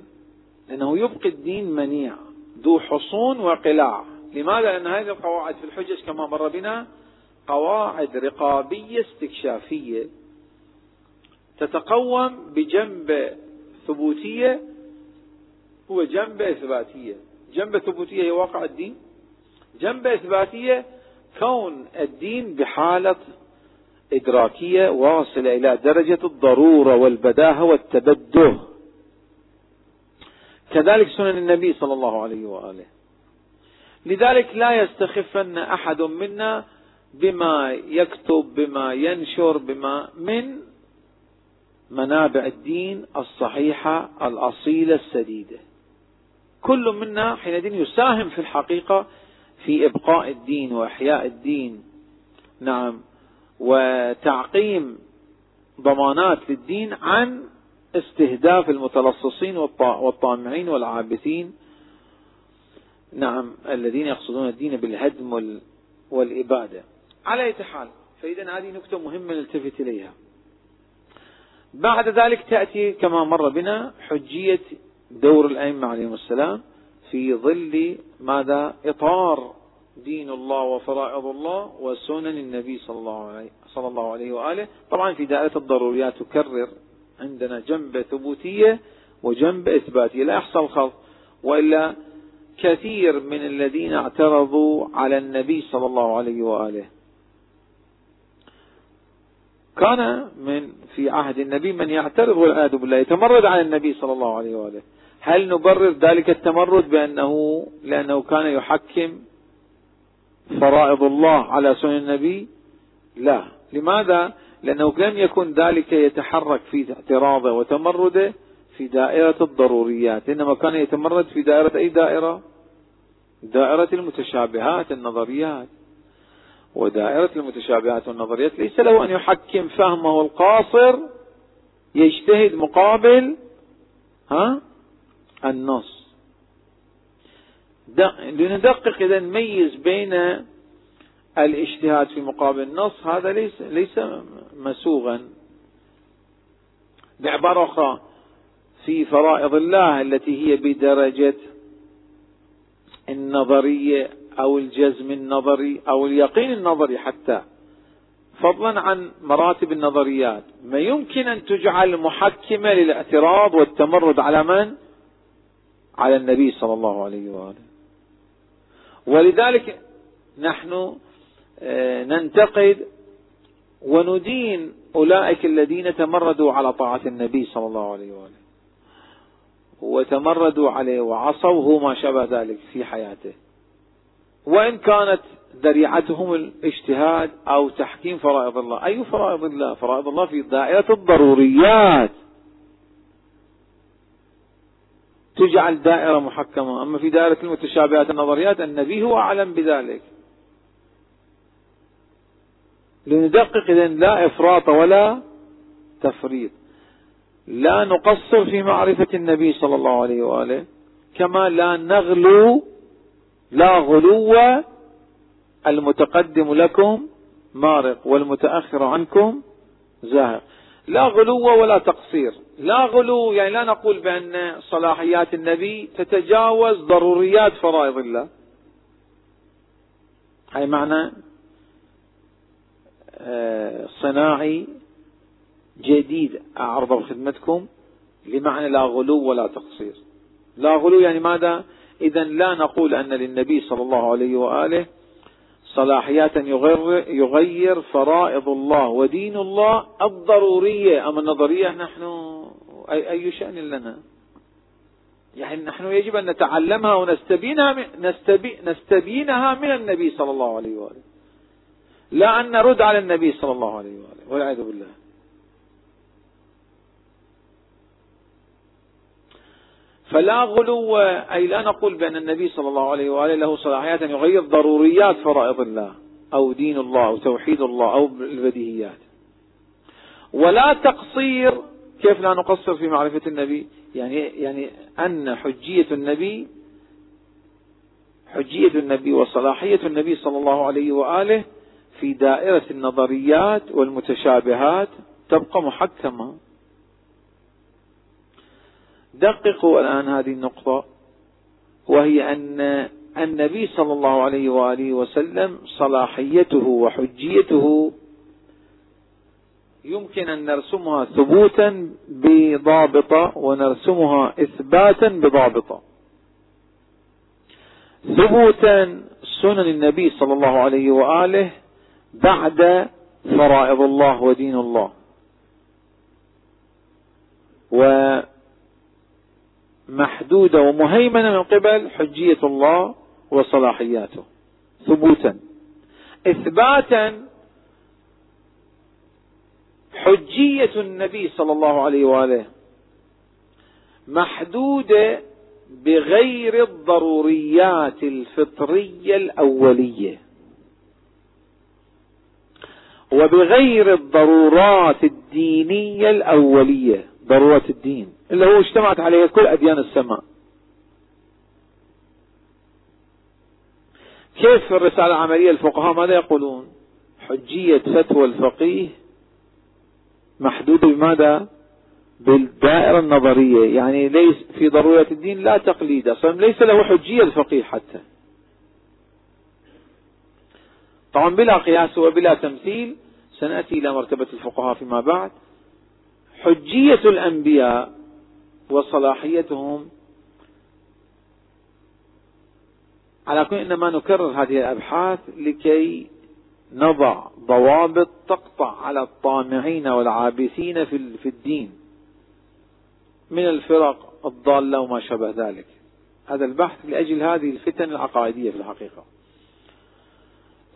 لأنه يبقي الدين منيع ذو حصون وقلاع. لماذا؟ لأن هذه القواعد في الحجج كما مر بنا قواعد رقابية استكشافية تتقوم بجنب ثبوتية وجنب إثباتية. جنب ثبوتية هي واقع الدين. جنب إثباتية كون الدين بحالة إدراكية واصلة إلى درجة الضرورة والبداهة والتبده. كذلك سنن النبي صلى الله عليه وآله. لذلك لا يستخفن أحد منا بما يكتب بما ينشر بما من منابع الدين الصحيحة الأصيلة السديدة. كل منا حينئذ يساهم في الحقيقة في إبقاء الدين وإحياء الدين. نعم. وتعقيم ضمانات للدين عن استهداف المتلصصين والطامعين والعابثين. نعم الذين يقصدون الدين بالهدم والإبادة. على أي حال فإذا هذه نكتة مهمة نلتفت إليها. بعد ذلك تأتي كما مر بنا حجية دور الأئمة عليهم السلام في ظل ماذا؟ إطار دين الله وفرائض الله وسنن النبي صلى الله عليه, صلى الله عليه وآله. طبعا في دائرة الضروريات تكرر عندنا جنب ثبوتية وجنب إثباتية لا يحصل خلط. وإلا كثير من الذين اعترضوا على النبي صلى الله عليه وآله. كان من في عهد النبي من يعترض والعياذ بالله يتمرد على النبي صلى الله عليه وآله. هل نبرر ذلك التمرد بأنه لأنه كان يحكم فرائض الله على سنن النبي؟ لا. لماذا؟ لأنه لم يكن ذلك يتحرك في اعتراضه وتمرده في دائرة الضروريات إنما كان يتمرد في دائرة أي دائرة؟ دائرة المتشابهات النظريات. ودائرة المتشابهات والنظريات ليس له أن يحكم فهمه القاصر يجتهد مقابل ها؟ النص. لندقق إذا نميز بين الاجتهاد في مقابل النص هذا ليس ليس مسوغا. بعبارة أخرى في فرائض الله التي هي بدرجة النظرية أو الجزم النظري أو اليقين النظري حتى. فضلا عن مراتب النظريات. ما يمكن أن تجعل محكمة للاعتراض والتمرد على من؟ على النبي صلى الله عليه وآله. ولذلك نحن آه، ننتقد وندين أولئك الذين تمردوا على طاعة النبي صلى الله عليه وآله. وتمردوا عليه وعصوه ما شابه ذلك في حياته. وإن كانت ذريعتهم الاجتهاد أو تحكيم فرائض الله. أي فرائض الله؟ فرائض الله في دائرة الضروريات. تجعل دائرة محكمة. أما في دائرة المتشابهات النظريات النبي هو أعلم بذلك. لندقق إذن لا إفراط ولا تفريط. لا نقصر في معرفة النبي صلى الله عليه وآله كما لا نغلو لا غلو المتقدم لكم مارق والمتأخر عنكم زاهق. لا غلو ولا تقصير. لا غلو يعني لا نقول بأن صلاحيات النبي تتجاوز ضروريات فرائض الله. هاي معنى؟ آه، صناعي جديد. أعرضه خدمتكم لمعنى لا غلو ولا تقصير. لا غلو يعني ماذا؟ إذا لا نقول أن للنبي صلى الله عليه وآله صلاحيات يغير, يغير فرائض الله ودين الله الضرورية. أما النظرية نحن أي, أي شأن لنا؟ يعني نحن يجب أن نتعلمها ونستبينها نستبي نستبينها من النبي صلى الله عليه وآله. لا أن نرد على النبي صلى الله عليه وآله. والعياذ بالله. فلا غلو أي لا نقول بأن النبي صلى الله عليه وآله له صلاحيات أن يغير ضروريات فرائض الله أو دين الله أو توحيد الله أو البديهيات. ولا تقصير كيف لا نقصر في معرفة النبي؟ يعني يعني أن حجية النبي حجية النبي وصلاحية النبي صلى الله عليه وآله في دائرة النظريات والمتشابهات تبقى محكمة. دققوا الآن هذه النقطة وهي أن النبي صلى الله عليه وآله وسلم صلاحيته وحجيته يمكن أن نرسمها ثبوتا بضابطة ونرسمها إثباتا بضابطة ثبوتا سنن النبي صلى الله عليه وآله بعد فرائض الله ودين الله. ومحدودة ومهيمنة من قبل حجية الله وصلاحياته. ثبوتا. إثباتا حجية النبي صلى الله عليه وآله محدودة بغير الضروريات الفطرية الأولية. وبغير الضرورات الدينية الأولية. ضرورات الدين. اللي هو اجتمعت عليه كل أديان السماء. كيف في الرسالة العملية الفقهاء؟ ماذا يقولون؟ حجية فتوى الفقيه محدودة بماذا؟ بالدائرة النظرية. يعني ليس في ضرورة الدين لا تقليد. أصلا ليس له حجية الفقيه حتى. طبعا بلا قياس وبلا تمثيل سنأتي إلى مرتبة الفقهاء فيما بعد. حجية الأنبياء وصلاحيتهم على كل إنما نكرر هذه الأبحاث لكي نضع ضوابط تقطع على الطامعين والعابثين في الدين من الفرق الضالة وما شابه ذلك. هذا البحث لأجل هذه الفتن العقائدية في الحقيقة.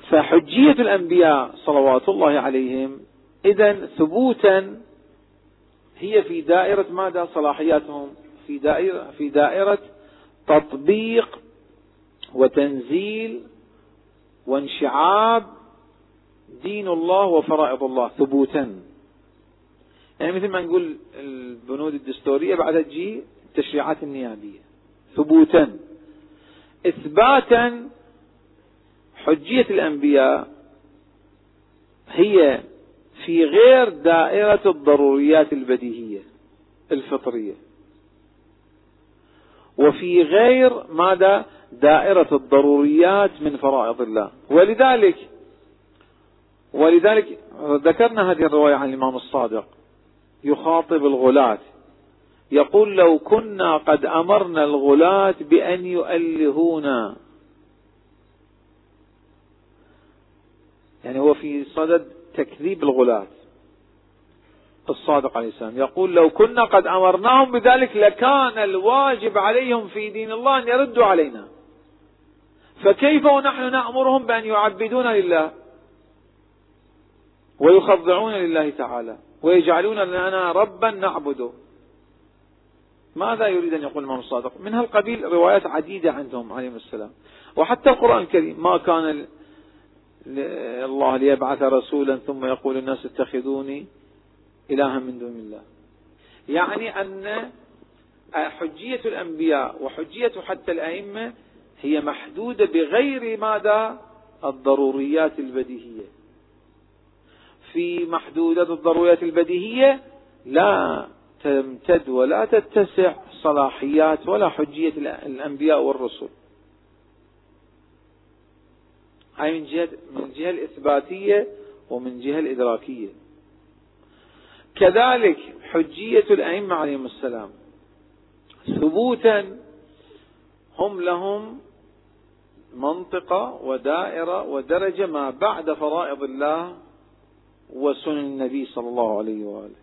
فحجية الأنبياء صلوات الله عليهم إذا ثبوتا هي في دائرة ماذا؟ صلاحياتهم. في دائرة في دائرة تطبيق وتنزيل وانشعاب دين الله وفرائض الله ثبوتا. يعني مثل ما نقول البنود الدستورية بعدها تجي التشريعات النيابية. ثبوتا. إثباتا حجية الأنبياء هي في غير دائرة الضروريات البديهية الفطرية. وفي غير ماذا؟ دائرة الضروريات من فرائض الله. ولذلك ولذلك ذكرنا هذه الرواية عن الإمام الصادق يخاطب الغلاة. يقول لو كنا قد أمرنا الغلاة بأن يؤلهونا يعني هو في صدد تكذيب الغلاة. الصادق عليه السلام يقول لو كنا قد أمرناهم بذلك لكان الواجب عليهم في دين الله أن يردوا علينا. فكيف ونحن نأمرهم بأن يعبدون لله ويخضعون لله تعالى ويجعلون لنا ربا نعبده؟ ماذا يريد أن يقول الإمام الصادق؟ من هالقبيل روايات عديدة عندهم عليهم السلام. وحتى القرآن الكريم ما كان الله ليبعث رسولا ثم يقول الناس اتخذوني إلها من دون الله. يعني أن حجية الأنبياء وحجية حتى الأئمة هي محدودة بغير ماذا الضروريات البديهية. في محدودات الضروريات البديهية لا تمتد ولا تتسع صلاحيات ولا حجية الأنبياء والرسل. هاي من جهة من الجهة الإثباتية ومن جهة الإدراكية كذلك حجية الأئمة عليهم السلام. ثبوتا هم لهم منطقة ودائرة ودرجة ما بعد فرائض الله وسنن النبي صلى الله عليه وآله.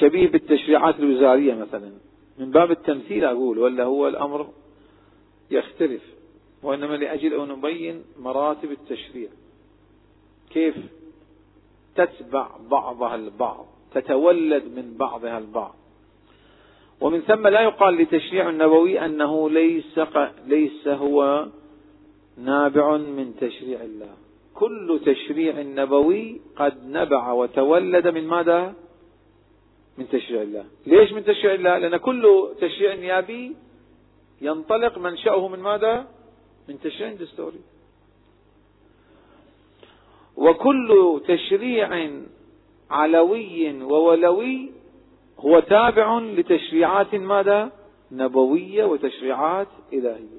شبيه بالتشريعات الوزارية مثلا. من باب التمثيل أقول ولا هو الأمر يختلف. وإنما لأجل أن نبين مراتب التشريع. كيف؟ تتبع بعضها البعض تتولد من بعضها البعض. ومن ثم لا يقال لتشريع النبوي أنه ليس, ليس هو نابع من تشريع الله. كل تشريع نبوي قد نبع وتولد من ماذا؟ من تشريع الله. ليش من تشريع الله؟ لأن كل تشريع نيابي ينطلق منشأه من ماذا؟ من تشريع دستوري. وكل تشريع علوي وولوي هو تابع لتشريعات ماذا؟ نبوية وتشريعات إلهية.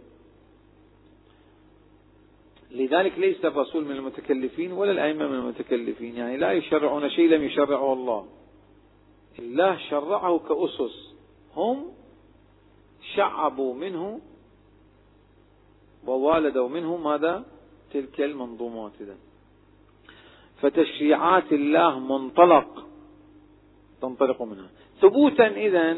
لذلك ليس الرسول من المتكلفين ولا الأئمة من المتكلفين. يعني لا يشرعون شيء لم يشرعه الله. الله شرعه كأسس. هم شعبوا منه ووالدوا منه ماذا تلك المنظومات إذا فتشريعات الله منطلق تنطلق منها. ثبوتا إذا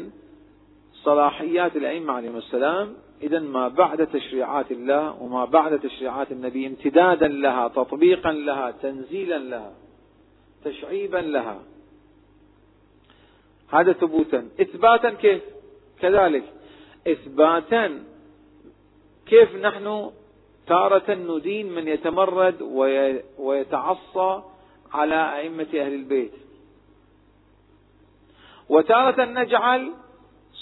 صلاحيات الأئمة عليهم السلام إذا ما بعد تشريعات الله وما بعد تشريعات النبي امتدادا لها تطبيقا لها تنزيلا لها تشعيبا لها. هذا ثبوتا. إثباتا كيف؟ كذلك. إثباتا كيف نحن تارة ندين من يتمرد ويتعصى على أئمة أهل البيت وتارة نجعل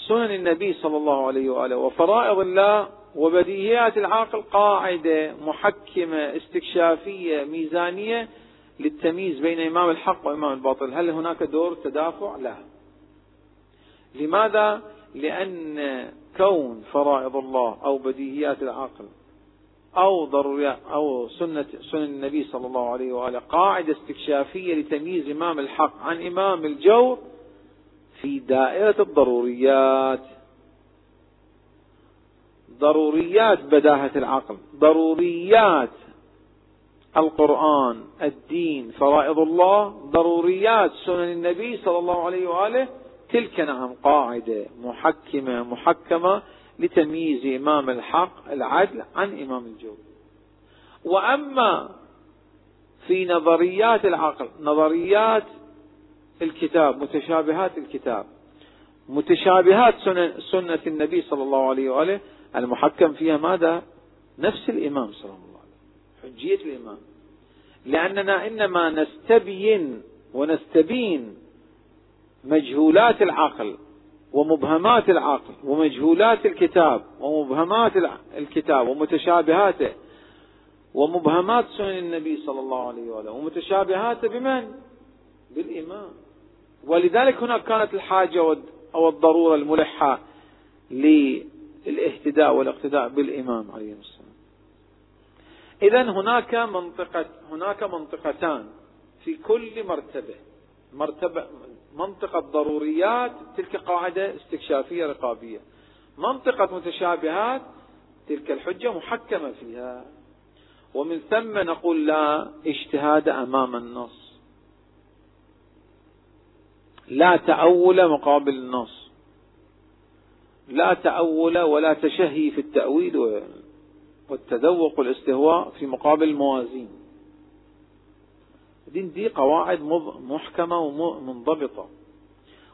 سنن النبي صلى الله عليه وآله وفرائض الله وبديهيات العقل قاعدة محكمة استكشافية ميزانية للتمييز بين إمام الحق وإمام الباطل هل هناك دور تدافع؟ لا لماذا؟ لأن كون فرائض الله أو بديهيات العقل أو ضروريات أو سنة سنن النبي صلى الله عليه وآله قاعدة استكشافية لتمييز إمام الحق عن إمام الجور في دائرة الضروريات. ضروريات بداهة العقل ضروريات القرآن الدين فرائض الله ضروريات سنن النبي صلى الله عليه وآله تلك نعم قاعدة محكمة محكمة لتمييز إمام الحق العدل عن إمام الجور وأما في نظريات العقل نظريات الكتاب متشابهات الكتاب متشابهات سنة, النبي صلى الله عليه وآله المحكم فيها ماذا؟ نفس الإمام صلى الله عليه وسلم حجية الإمام. لأننا إنما نستبين ونستبين مجهولات العقل ومبهمات العقل ومجهولات الكتاب ومبهمات الكتاب ومتشابهاته ومبهمات سنن النبي صلى الله عليه وآله ومتشابهاته بمن؟ بالإمام. ولذلك هناك كانت الحاجة أو الضرورة الملحة للاهتداء والاقتداء بالإمام عليه السلام. إذا هناك منطقة هناك منطقتان في كل مرتبة. مرتبة منطقة ضروريات تلك قاعدة استكشافية رقابية. منطقة متشابهات تلك الحجة محكمة فيها. ومن ثم نقول لا اجتهاد أمام النص. لا تأول مقابل النص. لا تأول ولا تشهي في التأويل والتذوق والاستهواء في مقابل الموازين دين دي قواعد محكمة ومنضبطة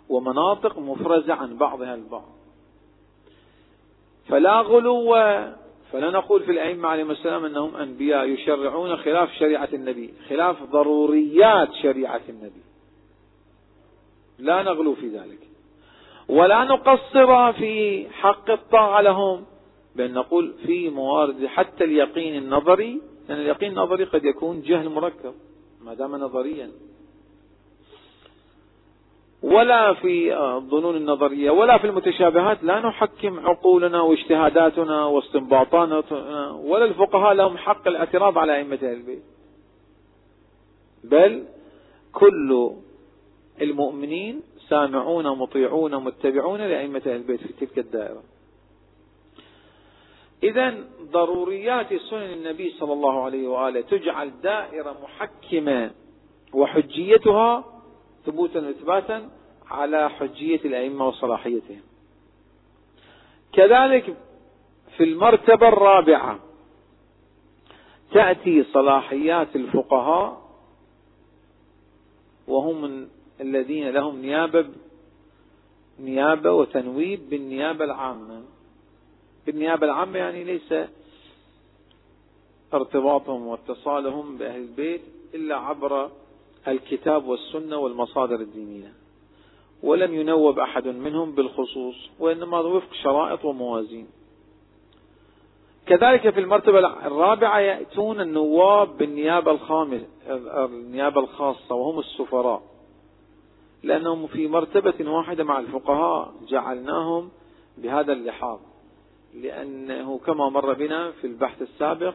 ومناطق مفرزة عن بعضها البعض. فلا غلو فلا نقول في الأئمة عليهم السلام أنهم أنبياء يشرعون خلاف شريعة النبي خلاف ضروريات شريعة النبي. لا نغلو في ذلك. ولا نقصر في حق الطاعة لهم بأن نقول في موارد حتى اليقين النظري لأن اليقين النظري قد يكون جهل مركب. ما دام نظريا. ولا في الظنون النظرية ولا في المتشابهات لا نحكم عقولنا واجتهاداتنا واستنباطاتنا ولا الفقهاء لهم حق الاعتراض على أئمة أهل البيت. بل كل المؤمنين سامعون مطيعون متبعون لأئمة أهل البيت في تلك الدائرة. إذا ضروريات سنن النبي صلى الله عليه وآله تجعل دائرة محكمة وحجيتها ثبوتا واثباتا على حجية الأئمة وصلاحيتهم. كذلك في المرتبة الرابعة تأتي صلاحيات الفقهاء وهم الذين لهم نيابة نيابة وتنويب بالنيابة العامة. بالنيابة العامة يعني ليس ارتباطهم واتصالهم بأهل البيت إلا عبر الكتاب والسنة والمصادر الدينية. ولم ينوب أحد منهم بالخصوص وإنما وفق شرائط وموازين. كذلك في المرتبة الرابعة يأتون النواب بالنيابة الخامسة النيابة الخاصة وهم السفراء. لأنهم في مرتبة واحدة مع الفقهاء جعلناهم بهذا اللحاظ. لأنه كما مر بنا في البحث السابق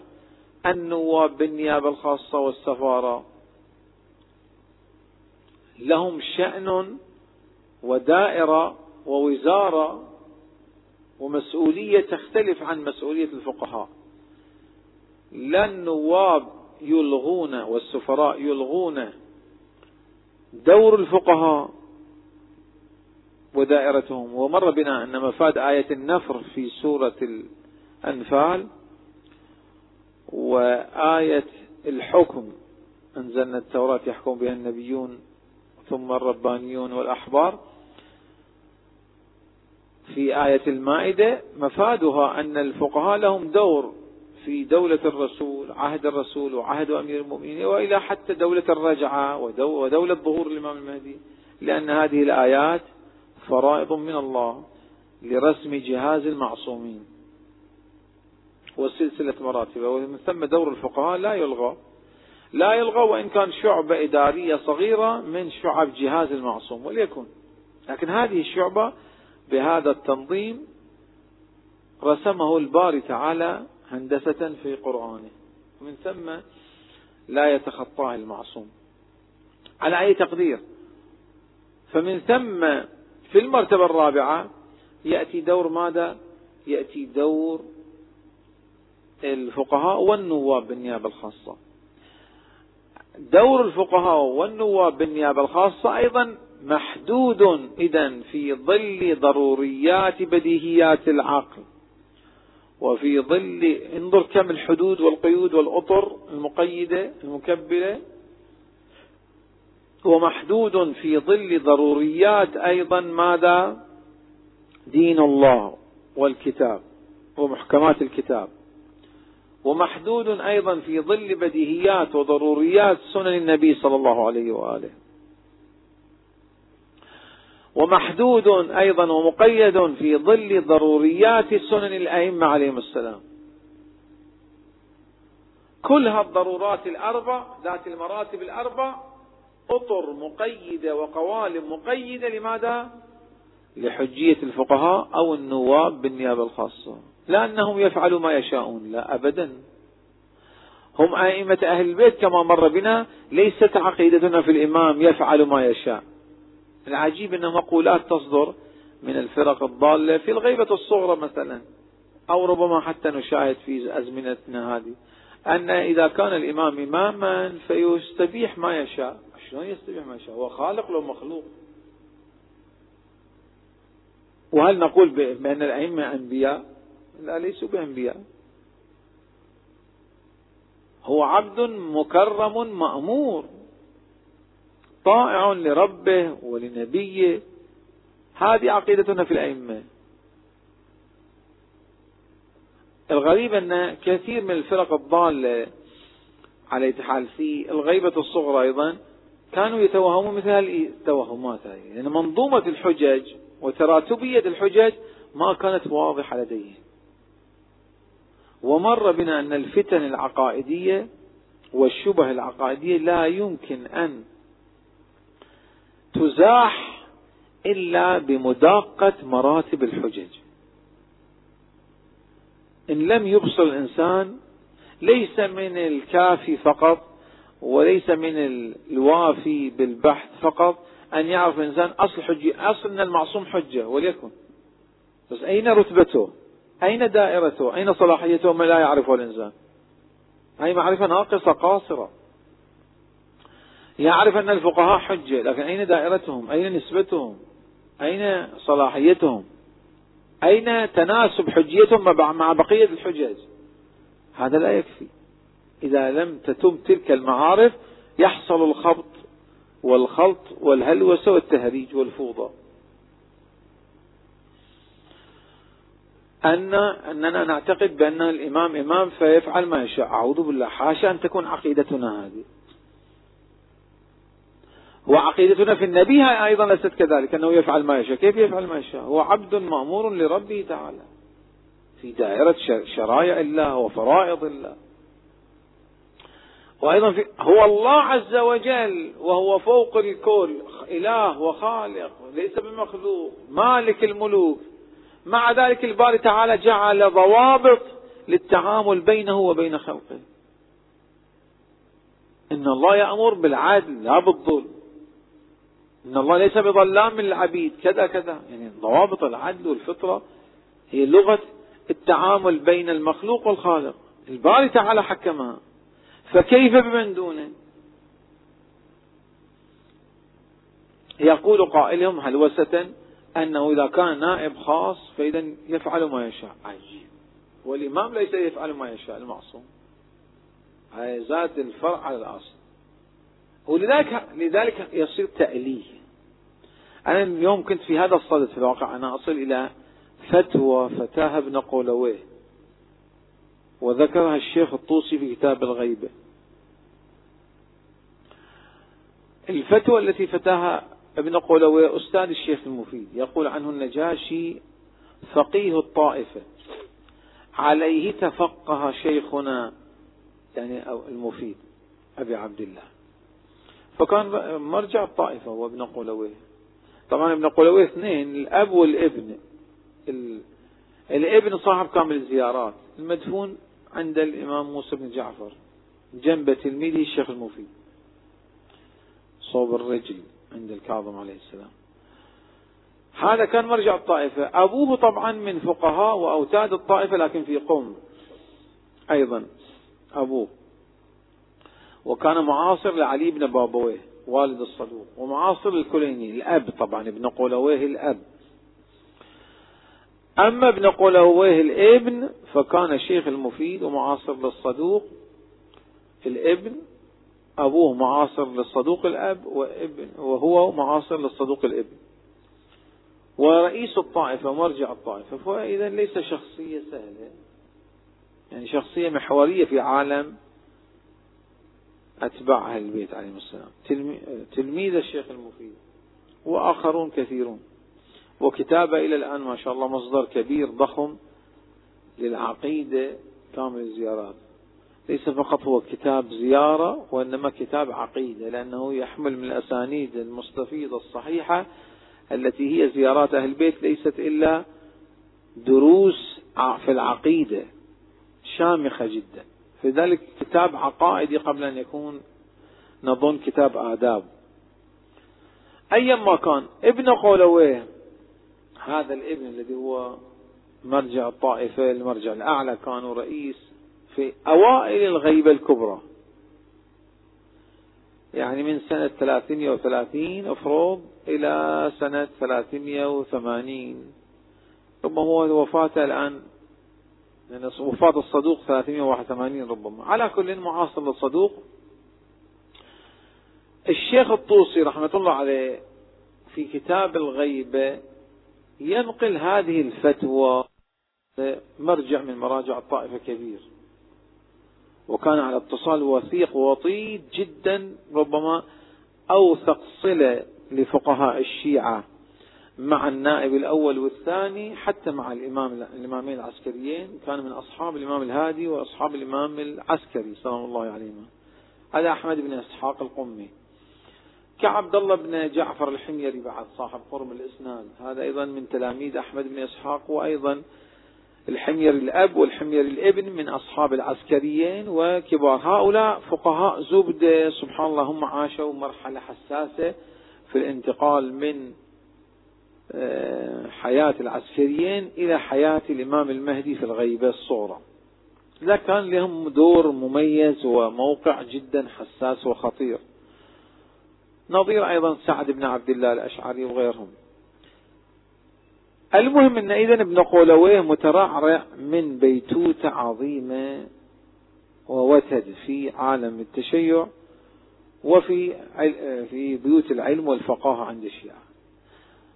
النواب بالنيابة الخاصة والسفارة لهم شأن ودائرة ووزارة ومسؤولية تختلف عن مسؤولية الفقهاء. لا النواب يلغون والسفراء يلغون دور الفقهاء ودائرتهم. ومر بنا أن مفاد آية النفر في سورة الأنفال وآية الحكم. أنزلنا التوراة يحكم بها النبيون ثم الربانيون والأحبار. في آية المائدة مفادها أن الفقهاء لهم دور في دولة الرسول عهد الرسول وعهد أمير المؤمنين وإلى حتى دولة الرجعة ودولة ظهور الإمام المهدي لأن هذه الآيات فرائض من الله لرسم جهاز المعصومين وسلسلة مراتبه. ومن ثم دور الفقهاء لا يلغى لا يلغى وإن كان شعبة إدارية صغيرة من شعب جهاز المعصوم وليكن. لكن هذه الشعبة بهذا التنظيم رسمه الباري تعالى هندسة في قرآنه. ومن ثم لا يتخطاه المعصوم. على أي تقدير؟ فمن ثم في المرتبة الرابعة يأتي دور ماذا؟ يأتي دور الفقهاء والنواب بالنيابة الخاصة دور الفقهاء والنواب بالنيابة الخاصة أيضا محدود إذا في ظل ضروريات بديهيات العقل وفي ظل انظر كم الحدود والقيود والأطر المقيدة المكبلة ومحدود في ظل ضروريات أيضا ماذا؟ دين الله والكتاب ومحكمات الكتاب. ومحدود أيضا في ظل بديهيات وضروريات سنن النبي صلى الله عليه وآله. ومحدود أيضا ومقيد في ظل ضروريات سنن الأئمة عليهم السلام. كل هالضرورات الأربع ذات المراتب الأربع أطر مقيدة وقوالب مقيدة لماذا؟ لحجية الفقهاء أو النواب بالنيابة الخاصة. لأنهم يفعلوا ما يشاءون لا أبدا. هم أئمة أهل البيت كما مر بنا ليست عقيدتنا في الإمام يفعل ما يشاء. العجيب أن مقولات تصدر من الفرق الضالة في الغيبة الصغرى مثلا أو ربما حتى نشاهد في أزمنتنا هذه. أن إذا كان الإمام إماما فيستبيح ما يشاء. شلون يستبيح ما يشاء هو خالق لو مخلوق. وهل نقول بأن الأئمة أنبياء؟ لا ليسوا بأنبياء. هو عبد مكرم مأمور طائع لربه ولنبيه. هذه عقيدتنا في الأئمة. الغريب أن كثير من الفرق الضالة على حال في الغيبة الصغرى أيضا كانوا يتوهمون مثل التوهمات هذه. لأن منظومة الحجج وتراتبية الحجج ما كانت واضحة لديهم. ومر بنا أن الفتن العقائدية والشبه العقائدية لا يمكن أن تزاح إلا بمداقة مراتب الحجج إن لم يبصر الإنسان ليس من الكافي فقط وليس من الوافي بالبحث فقط أن يعرف الإنسان أصل حجة أصل أن المعصوم حجة وليكن. بس أين رتبته؟ أين دائرته؟ أين صلاحيته؟ ما لا يعرفه الإنسان. هذه معرفة ناقصة قاصرة. يعرف أن الفقهاء حجة لكن أين دائرتهم؟ أين نسبتهم؟ أين صلاحيتهم؟ أين تناسب حجيتهم مع بقية الحجج هذا لا يكفي. إذا لم تتم تلك المعارف يحصل الخبط والخلط والهلوسة والتهريج والفوضى. أن أننا نعتقد بأن الإمام إمام فيفعل ما يشاء. أعوذ بالله حاشا أن تكون عقيدتنا هذه. وعقيدتنا في النبي أيضا ليست كذلك أنه يفعل ما يشاء. كيف يفعل ما يشاء؟ هو عبد مأمور لربه تعالى. في دائرة شرائع الله وفرائض الله. وأيضا في هو الله عز وجل وهو فوق الكل إله وخالق ليس بمخلوق مالك الملوك. مع ذلك الباري تعالى جعل ضوابط للتعامل بينه وبين خلقه. إن الله يأمر بالعدل لا بالظلم. إن الله ليس بظلام للعبيد كذا كذا. يعني ضوابط العدل والفطرة هي لغة التعامل بين المخلوق والخالق. الباري تعالى حكمها. فكيف بمن دونه؟ يقول قائلهم هلوسة أنه إذا كان نائب خاص فإذا يفعل ما يشاء. عجيب. والإمام ليس يفعل ما يشاء المعصوم. هذا زاد الفرع على الأصل. ولذلك لذلك يصير تأليه. أنا اليوم كنت في هذا الصدد في الواقع. أنا أصل إلى فتوى فتاها ابن قولويه. وذكرها الشيخ الطوسي في كتاب الغيبة. الفتوى التي فتاها ابن قولوي أستاذ الشيخ المفيد يقول عنه النجاشي فقيه الطائفة. عليه تفقه شيخنا يعني المفيد أبي عبد الله. فكان مرجع الطائفة هو ابن قولويه طبعا ابن قولويه اثنين الأب والابن. الابن صاحب كامل الزيارات. المدفون عند الإمام موسى بن جعفر. جنب تلميذه الشيخ المفيد. صوب الرجل عند الكاظم عليه السلام. هذا كان مرجع الطائفة. أبوه طبعا من فقهاء وأوتاد الطائفة لكن في قوم أيضا. أبوه. وكان معاصر لعلي بن بابويه والد الصدوق. ومعاصر للكليني الأب طبعا ابن قولويه الأب. أما ابن قولويه الابن فكان الشيخ المفيد ومعاصر للصدوق الابن أبوه معاصر للصدوق الأب وابن وهو معاصر للصدوق الابن. ورئيس الطائفة مرجع الطائفة فإذا ليس شخصية سهلة. يعني شخصية محورية في عالم أتباع أهل البيت عليهم السلام. تلميذ الشيخ المفيد وآخرون كثيرون. وكتابة إلى الآن ما شاء الله مصدر كبير ضخم للعقيدة كامل الزيارات. ليس فقط هو كتاب زيارة وإنما كتاب عقيدة لأنه يحمل من الأسانيد المستفيضة الصحيحة التي هي زيارات أهل البيت ليست إلا دروس في العقيدة شامخة جدا. فذلك كتاب عقائدي قبل أن يكون نظن كتاب آداب. أيا ما كان ابن قولويه هذا الابن الذي هو مرجع الطائفة المرجع الأعلى كانوا رئيس في أوائل الغيبة الكبرى. يعني من سنة 330 أفروض إلى سنة 380 ربما هو وفاته الآن يعني وفاة الصدوق 381 ربما. على كل معاصر للصدوق. الشيخ الطوسي رحمة الله عليه في كتاب الغيبة ينقل هذه الفتوى مرجع من مراجع الطائفة كبير وكان على اتصال وثيق ووطيد جدا ربما أوثق صلة لفقهاء الشيعة مع النائب الأول والثاني حتى مع الإمام الإمامين العسكريين. كان من أصحاب الإمام الهادي وأصحاب الإمام العسكري سلام الله عليهما هذا أحمد بن إسحاق القمي. كعبد الله بن جعفر الحميري بعد صاحب قرم الإسناد. هذا أيضا من تلاميذ أحمد بن إسحاق وأيضا الحميري الأب والحميري الابن من أصحاب العسكريين وكبار هؤلاء فقهاء زبدة سبحان الله هم عاشوا مرحلة حساسة في الانتقال من آه، حياة العسكريين إلى حياة الإمام المهدي في الغيبة الصغرى. لا كان لهم دور مميز وموقع جدا حساس وخطير. نظير أيضا سعد بن عبد الله الأشعري وغيرهم. المهم أن إذا ابن قولويه مترعرع من بيتوتة عظيمة ووتد في عالم التشيع وفي في بيوت العلم والفقاهة عند الشيعة.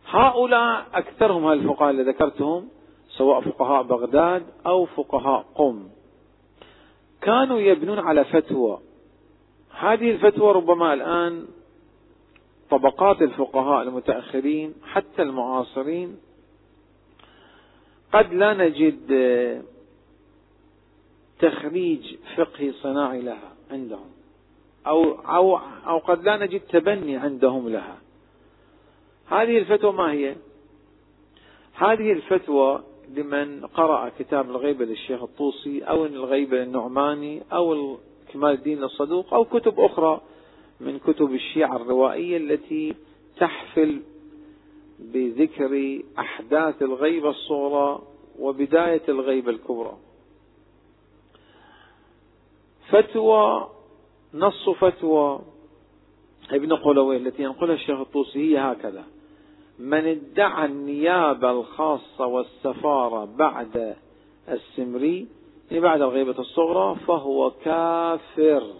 هؤلاء أكثرهم الفقهاء اللي ذكرتهم سواء فقهاء بغداد أو فقهاء قم. كانوا يبنون على فتوى. هذه الفتوى ربما الآن طبقات الفقهاء المتأخرين حتى المعاصرين قد لا نجد تخريج فقهي صناعي لها عندهم. أو, أو, أو قد لا نجد تبني عندهم لها. هذه الفتوى ما هي؟ هذه الفتوى لمن قرأ كتاب الغيبة للشيخ الطوسي أو الغيبة للنعماني أو كمال الدين الصدوق أو كتب أخرى من كتب الشيعة الروائية التي تحفل بذكر أحداث الغيبة الصغرى وبداية الغيبة الكبرى. فتوى نص فتوى ابن قلوي التي ينقلها الشيخ الطوسي هي هكذا. من ادعى النيابة الخاصة والسفارة بعد السمري يعني بعد الغيبة الصغرى فهو كافر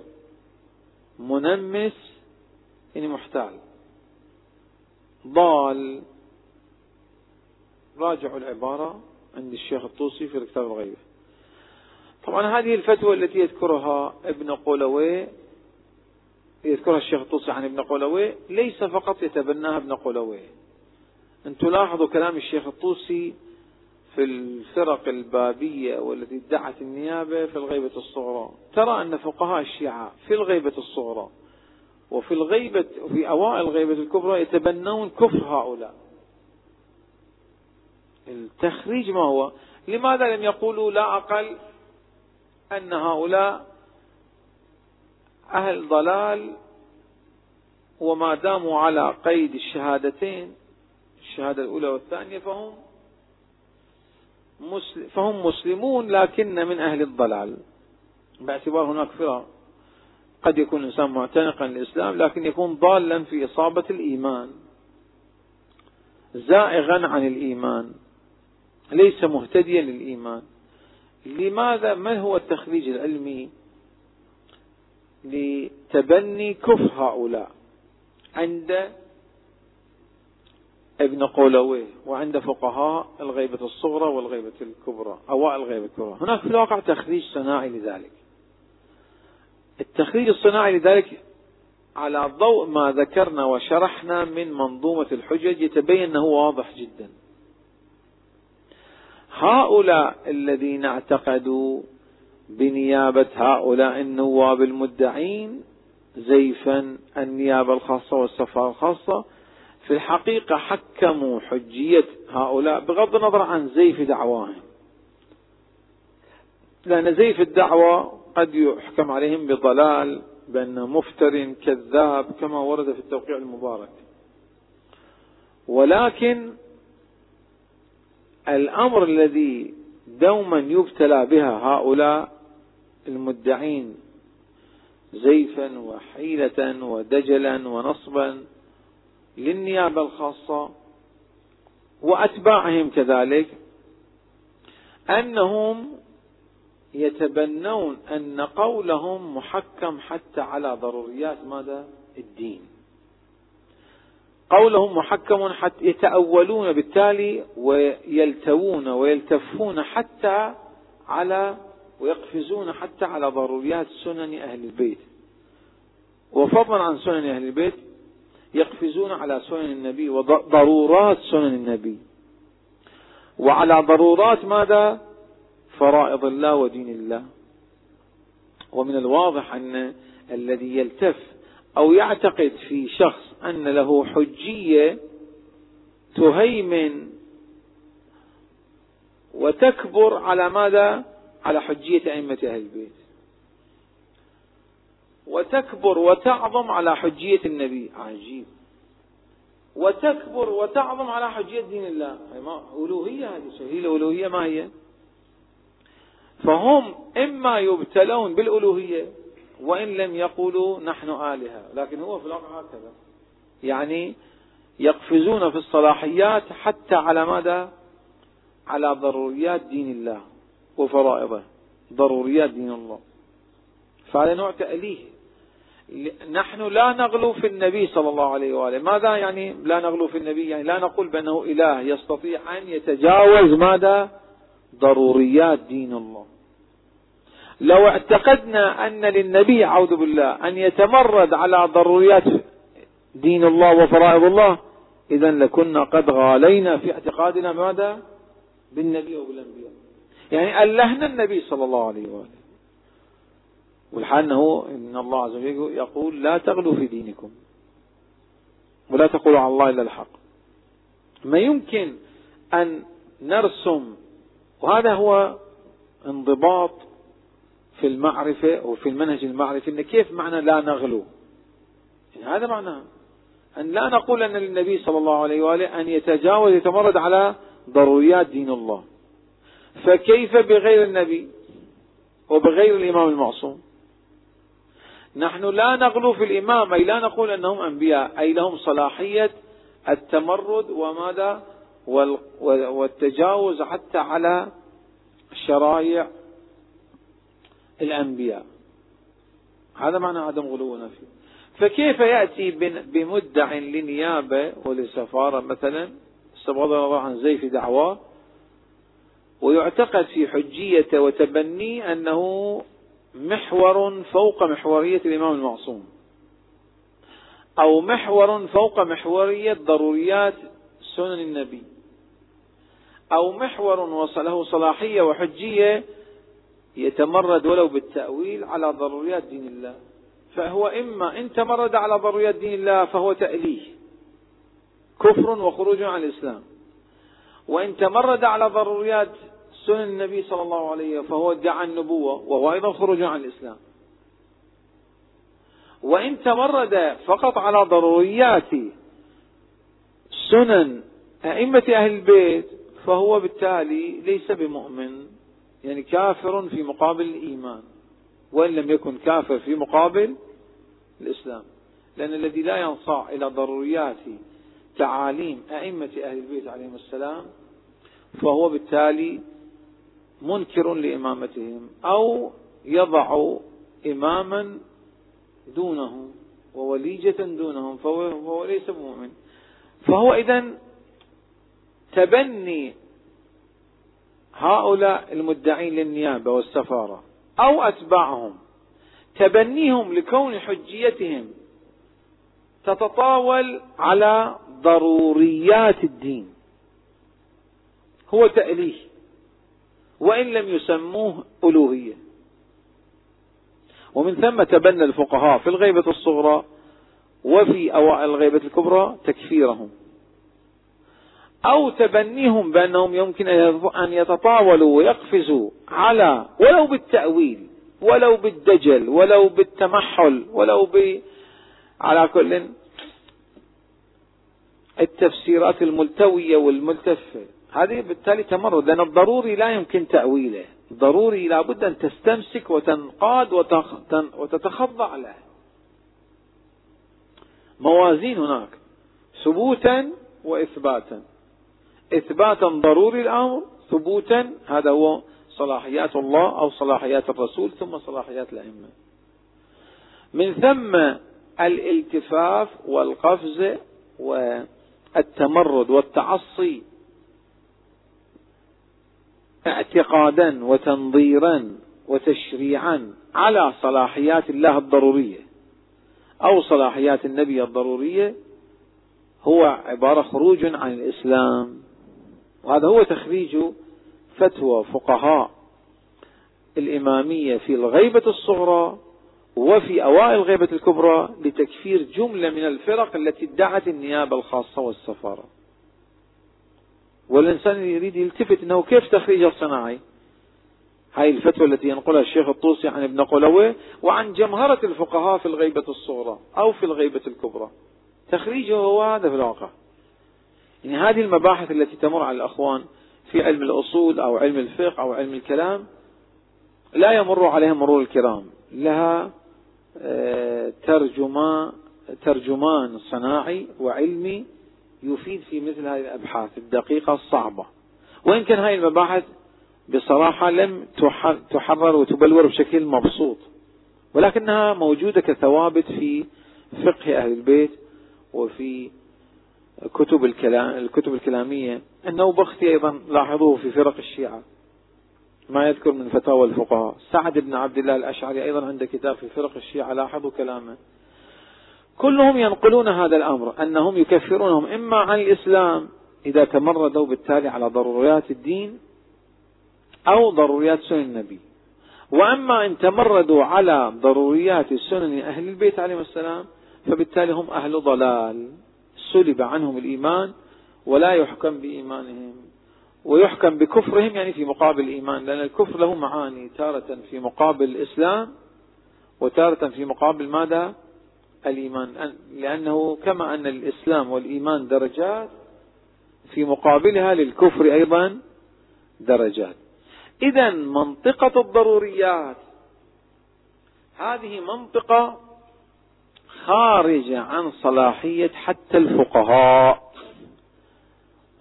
منمس يعني محتال. ضال. راجعوا العبارة عند الشيخ الطوسي في كتاب الغيبة طبعا هذه الفتوى التي يذكرها ابن قولوي يذكرها الشيخ الطوسي عن ابن قولوي ليس فقط يتبناها ابن قولوي. أن تلاحظوا كلام الشيخ الطوسي في الفرق البابية والتي ادعت النيابة في الغيبة الصغرى. ترى أن فقهاء الشيعة في الغيبة الصغرى وفي الغيبة وفي أوائل الغيبة الكبرى يتبنون كفر هؤلاء. التخريج ما هو؟ لماذا لم يقولوا لا أقل أن هؤلاء أهل ضلال وما داموا على قيد الشهادتين الشهادة الأولى والثانية فهم فهم مسلمون لكن من أهل الضلال. باعتبار هناك فرق. قد يكون الإنسان معتنقا للإسلام لكن يكون ضالا في إصابة الإيمان. زائغا عن الإيمان. ليس مهتديا للإيمان. لماذا؟ ما هو التخريج العلمي لتبني كفر هؤلاء عند ابن قولويه وعند فقهاء الغيبة الصغرى والغيبة الكبرى أوائل الغيبة الكبرى؟ هناك في الواقع تخريج صناعي لذلك. التخريج الصناعي لذلك على ضوء ما ذكرنا وشرحنا من منظومة الحجج يتبين أنه واضح جدا. هؤلاء الذين اعتقدوا بنيابة هؤلاء النواب المدعين زيفا النيابة الخاصة والسفارة الخاصة في الحقيقة حكموا حجية هؤلاء بغض النظر عن زيف دعواهم. لأن زيف الدعوة قد يحكم عليهم بضلال بأنه مفتر كذاب كما ورد في التوقيع المبارك. ولكن الأمر الذي دوما يبتلى بها هؤلاء المدعين زيفا وحيلة ودجلا ونصبا للنيابة الخاصة وأتباعهم كذلك أنهم يتبنون أن قولهم محكم حتى على ضروريات ماذا؟ الدين. قولهم محكم حتى يتأولون بالتالي ويلتوون ويلتفون حتى على ويقفزون حتى على ضروريات سنن أهل البيت. وفضلا عن سنن أهل البيت يقفزون على سنن النبي وضرورات سنن النبي. وعلى ضرورات ماذا؟ فرائض الله ودين الله. ومن الواضح أن الذي يلتف أو يعتقد في شخص أن له حجية تهيمن وتكبر على ماذا؟ على حجية أئمة أهل البيت. وتكبر وتعظم على حجية النبي. عجيب. وتكبر وتعظم على حجية دين الله. ألوهية هذه هي الألوهية ما هي؟ فهم إما يبتلون بالألوهية وإن لم يقولوا نحن آلهة. لكن هو في الواقع هكذا. يعني يقفزون في الصلاحيات حتى على ماذا؟ على ضروريات دين الله وفرائضه. ضروريات دين الله. فهذا نوع تأليه. نحن لا نغلو في النبي صلى الله عليه وآله. ماذا يعني لا نغلو في النبي؟ يعني لا نقول بأنه إله يستطيع أن يتجاوز ماذا؟ ضروريات دين الله. لو اعتقدنا أن للنبي أعوذ بالله أن يتمرد على ضروريات دين الله وفرائض الله إذا لكنا قد غالينا في اعتقادنا ماذا؟ بالنبي وبالأنبياء. يعني ألهنا النبي صلى الله عليه وآله. والحال أنه إن الله عز وجل يقول لا تغلوا في دينكم ولا تقولوا على الله إلا الحق. ما يمكن أن نرسم وهذا هو انضباط في المعرفة وفي المنهج المعرفي إن كيف معنى لا نغلو. يعني هذا معناه أن لا نقول أن للنبي صلى الله عليه وآله أن يتجاوز يتمرد على ضروريات دين الله. فكيف بغير النبي وبغير الإمام المعصوم؟ نحن لا نغلو في الإمام أي لا نقول أنهم أنبياء أي لهم صلاحية التمرد وماذا؟ والتجاوز حتى على شرائع الأنبياء. هذا معنى عدم غلونا فيه فكيف يأتي بمدع لنيابة ولسفارة مثلا؟ استبغض الله عن زيف دعواه ويعتقد في حجية وتبني أنه محور فوق محورية الإمام المعصوم. أو محور فوق محورية ضروريات سنن النبي. أو محور وصله صلاحية وحجية يتمرد ولو بالتأويل على ضروريات دين الله. فهو إما إن تمرد على ضروريات دين الله فهو تأليه. كفر وخروج عن الإسلام. وإن تمرد على ضروريات سنن النبي صلى الله عليه وسلم فهو ادعى النبوة وهو أيضا خروج عن الإسلام. وإن تمرد فقط على ضروريات سنن أئمة أهل البيت فهو بالتالي ليس بمؤمن يعني كافر في مقابل الإيمان وإن لم يكن كافر في مقابل الإسلام. لأن الذي لا ينصاع إلى ضروريات تعاليم أئمة أهل البيت عليهم السلام فهو بالتالي منكر لإمامتهم أو يضع إماما دونه ووليجة دونهم فهو ليس مؤمن فهو إذا تبني هؤلاء المدعين للنيابة والسفارة أو أتباعهم تبنيهم لكون حجيتهم تتطاول على ضروريات الدين. هو تأليه وإن لم يسموه ألوهية. ومن ثم تبنى الفقهاء في الغيبة الصغرى وفي أوائل الغيبة الكبرى تكفيرهم. أو تبنيهم بأنهم يمكن أن يتطاولوا ويقفزوا على ولو بالتأويل ولو بالدجل ولو بالتمحل ولو ب على كل التفسيرات الملتوية والملتفة هذه بالتالي تمرد لأن الضروري لا يمكن تأويله. ضروري لابد أن تستمسك وتنقاد وتتخضع له. موازين هناك ثبوتا وإثباتا. إثباتا ضروري الأمر ثبوتا هذا هو صلاحيات الله أو صلاحيات الرسول ثم صلاحيات الأئمة. من ثم الالتفاف والقفز والتمرد والتعصي. اعتقادا وتنظيرا وتشريعا على صلاحيات الله الضرورية أو صلاحيات النبي الضرورية هو عبارة خروج عن الإسلام. وهذا هو تخريج فتوى فقهاء الإمامية في الغيبة الصغرى وفي أوائل الغيبة الكبرى لتكفير جملة من الفرق التي ادعت النيابة الخاصة والسفارة. والإنسان يريد يلتفت أنه كيف تخريج الصناعي؟ هاي الفتوى التي ينقلها الشيخ الطوسي عن ابن قلوي وعن جمهرة الفقهاء في الغيبة الصغرى أو في الغيبة الكبرى. تخريجه هو هذا في الواقع. يعني هذه المباحث التي تمر على الأخوان في علم الأصول أو علم الفقه أو علم الكلام لا يمر عليها مرور الكرام. لها آه، ترجمان ترجمان صناعي وعلمي يفيد في مثل هذه الأبحاث الدقيقة الصعبة. وإن كان هذه المباحث بصراحة لم تحرر وتبلور بشكل مبسوط ولكنها موجودة كثوابت في فقه أهل البيت وفي كتب الكلام الكتب الكلامية. النوبختي أيضا لاحظوه في فرق الشيعة. ما يذكر من فتاوى الفقهاء. سعد بن عبد الله الأشعري أيضا عنده كتاب في فرق الشيعة لاحظوا كلامه. كلهم ينقلون هذا الأمر أنهم يكفرونهم إما عن الإسلام إذا تمردوا بالتالي على ضروريات الدين أو ضروريات سنن النبي. وأما إن تمردوا على ضروريات سنن أهل البيت عليهم السلام فبالتالي هم أهل ضلال. سلب عنهم الإيمان ولا يحكم بإيمانهم ويحكم بكفرهم يعني في مقابل الإيمان لأن الكفر له معاني تارة في مقابل الإسلام وتارة في مقابل ماذا؟ الإيمان لأنه كما أن الإسلام والإيمان درجات في مقابلها للكفر أيضا درجات إذا منطقة الضروريات هذه منطقة خارجة عن صلاحية حتى الفقهاء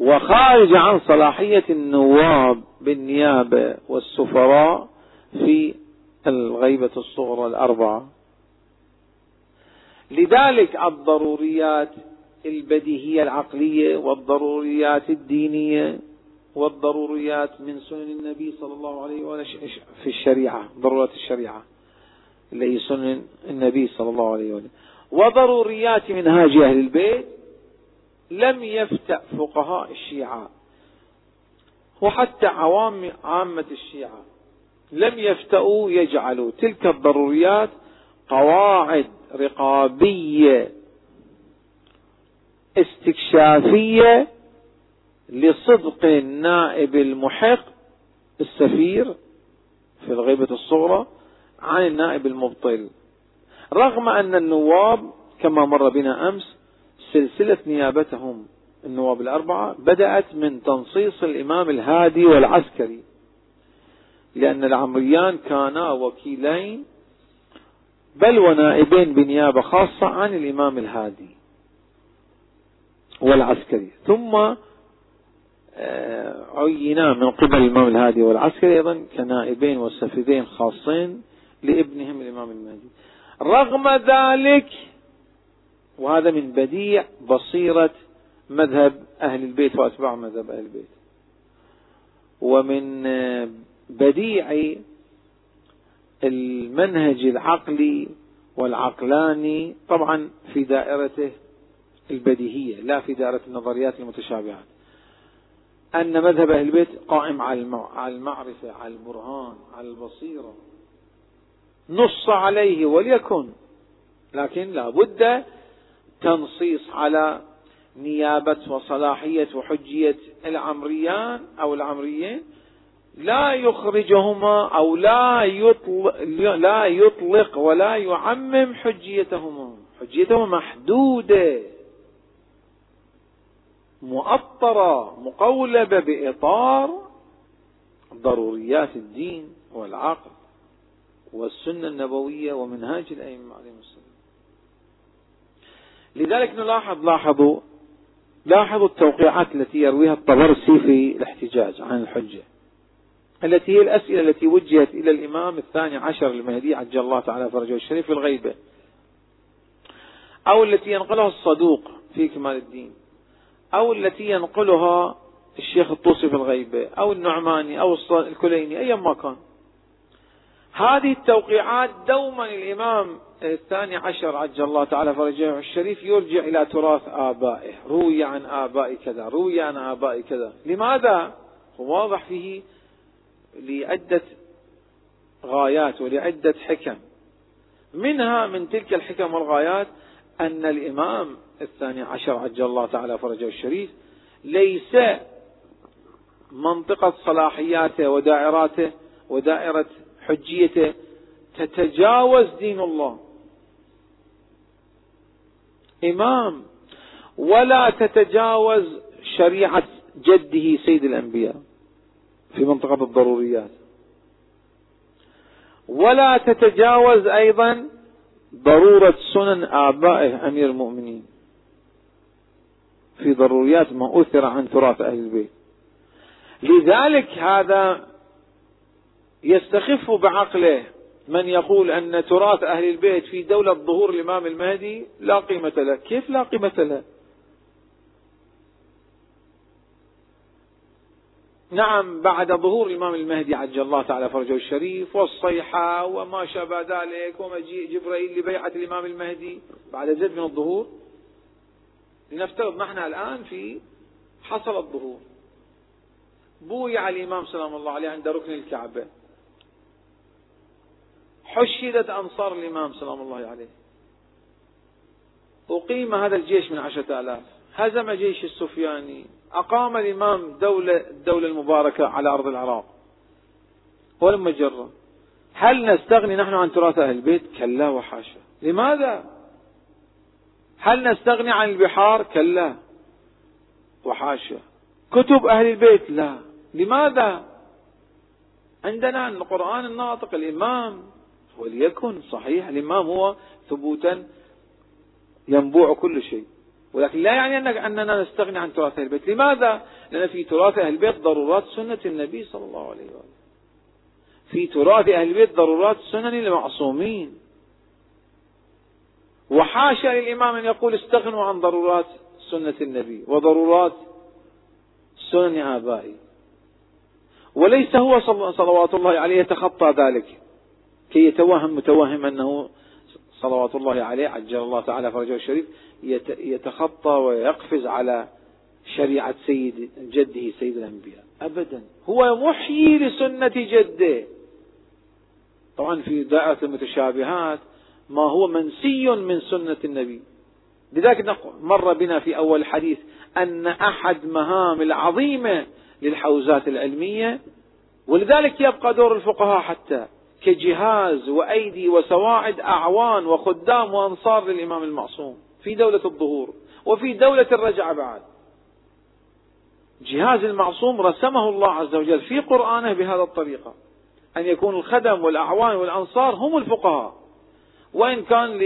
وخارجة عن صلاحية النواب بالنيابة والسفراء في الغيبة الصغرى الأربعة. لذلك الضروريات البديهية العقلية والضروريات الدينية والضروريات من سنن النبي صلى الله عليه وسلم في الشريعة ضرورات الشريعة اللي هي سنن النبي صلى الله عليه وسلم وضروريات منهاج أهل البيت لم يفتأ فقهاء الشيعة وحتى عوام عامة الشيعة لم يفتأوا يجعلوا تلك الضروريات قواعد رقابية استكشافية لصدق النائب المحق السفير في الغيبة الصغرى عن النائب المبطل. رغم أن النواب كما مر بنا أمس سلسلة نيابتهم النواب الأربعة بدأت من تنصيص الإمام الهادي والعسكري لأن العمريان كانا وكيلين بل ونائبين بنيابة خاصة عن الإمام الهادي والعسكري. ثم آه، عينا من قبل الإمام الهادي والعسكري أيضا كنائبين وسفيدين خاصين لابنهم الإمام المهدي. رغم ذلك وهذا من بديع بصيرة مذهب أهل البيت وأتباع مذهب أهل البيت. ومن آه، بديع المنهج العقلي والعقلاني طبعا في دائرته البديهية لا في دائرة النظريات المتشابهات. أن مذهب أهل البيت قائم على المعرفة على البرهان على البصيرة. نص عليه وليكن. لكن لا بد تنصيص على نيابة وصلاحية وحجية العمريان أو العمريين. لا يخرجهما أو لا يطلق, لا يطلق ولا يعمم حجيتهما. حجيتهما محدودة. مؤطرة مقولبة بإطار ضروريات الدين والعقل. والسنة النبوية ومنهاج الأئمة عليهم السلام. لذلك نلاحظ لاحظوا لاحظوا التوقيعات التي يرويها الطبرسي في الاحتجاج عن الحجة التي هي الأسئلة التي وجهت إلى الإمام الثاني عشر المهدي عجل الله تعالى فرجه الشريف في الغيبة أو التي ينقلها الصدوق في كمال الدين أو التي ينقلها الشيخ الطوسي في الغيبة أو النعماني أو الكليني أيا ما كان. هذه التوقيعات دوما الإمام الثاني عشر عجل الله تعالى فرجه الشريف يرجع إلى تراث آبائه. روي عن آباء كذا روي عن آباء كذا. لماذا؟ واضح فيه لعدة غايات ولعدة حكم. منها من تلك الحكم والغايات أن الإمام الثاني عشر عجل الله تعالى فرجه الشريف ليس منطقة صلاحياته ودائراته ودائرة حجيته. تتجاوز دين الله. إمام. ولا تتجاوز شريعة جده سيد الأنبياء في منطقة الضروريات. ولا تتجاوز أيضا ضرورة سنن آبائه أمير المؤمنين في ضروريات ما أثر عن تراث أهل البيت. لذلك هذا يستخف بعقله من يقول أن تراث أهل البيت في دولة ظهور الإمام المهدي لا قيمة له. كيف لا قيمة له؟ نعم بعد ظهور الإمام المهدي عجل الله تعالى فرجه الشريف والصيحة وما شابه ذلك ومجيء جبرائيل لبيعة الإمام المهدي. بعد زد من الظهور لنفترض نحن الآن في حصل الظهور. بويع الإمام سلام الله عليه عند ركن الكعبة. حشدت أنصار الإمام سلام الله عليه. أقيم هذا الجيش من عشرة آلاف. هزم جيش السفياني. أقام الإمام دولة الدولة المباركة على أرض العراق. ولما جرى هل نستغني نحن عن تراث أهل البيت؟ كلا وحاشا. لماذا؟ هل نستغني عن البحار؟ كلا وحاشا. كتب أهل البيت؟ لا. لماذا؟ عندنا القرآن الناطق الإمام وليكن صحيح الإمام هو ثبوتا ينبوع كل شيء. ولكن لا يعني أنك أننا نستغني عن تراث أهل البيت. لماذا؟ لأن في تراث أهل البيت ضرورات سنة النبي صلى الله عليه وآله في تراث أهل البيت ضرورات سنن المعصومين. وحاشا للإمام أن يقول استغنوا عن ضرورات سنة النبي وضرورات سنن آبائي. وليس هو صلوات الله عليه يتخطى ذلك. كي يتوهم متوهم أنه صلوات الله عليه عجل الله تعالى فرجه الشريف يتخطى ويقفز على شريعة سيد جده سيد الأنبياء. أبدا. هو محيي لسنة جده. طبعا في دائرة المتشابهات ما هو منسي من سنة النبي. لذلك مر بنا في أول الحديث أن أحد مهام العظيمة للحوزات العلمية ولذلك يبقى دور الفقهاء حتى كجهاز وأيدي وسواعد أعوان وخدام وأنصار للإمام المعصوم في دولة الظهور وفي دولة الرجعة بعد. جهاز المعصوم رسمه الله عز وجل في قرآنه بهذا الطريقة أن يكون الخدم والأعوان والأنصار هم الفقهاء. وإن كان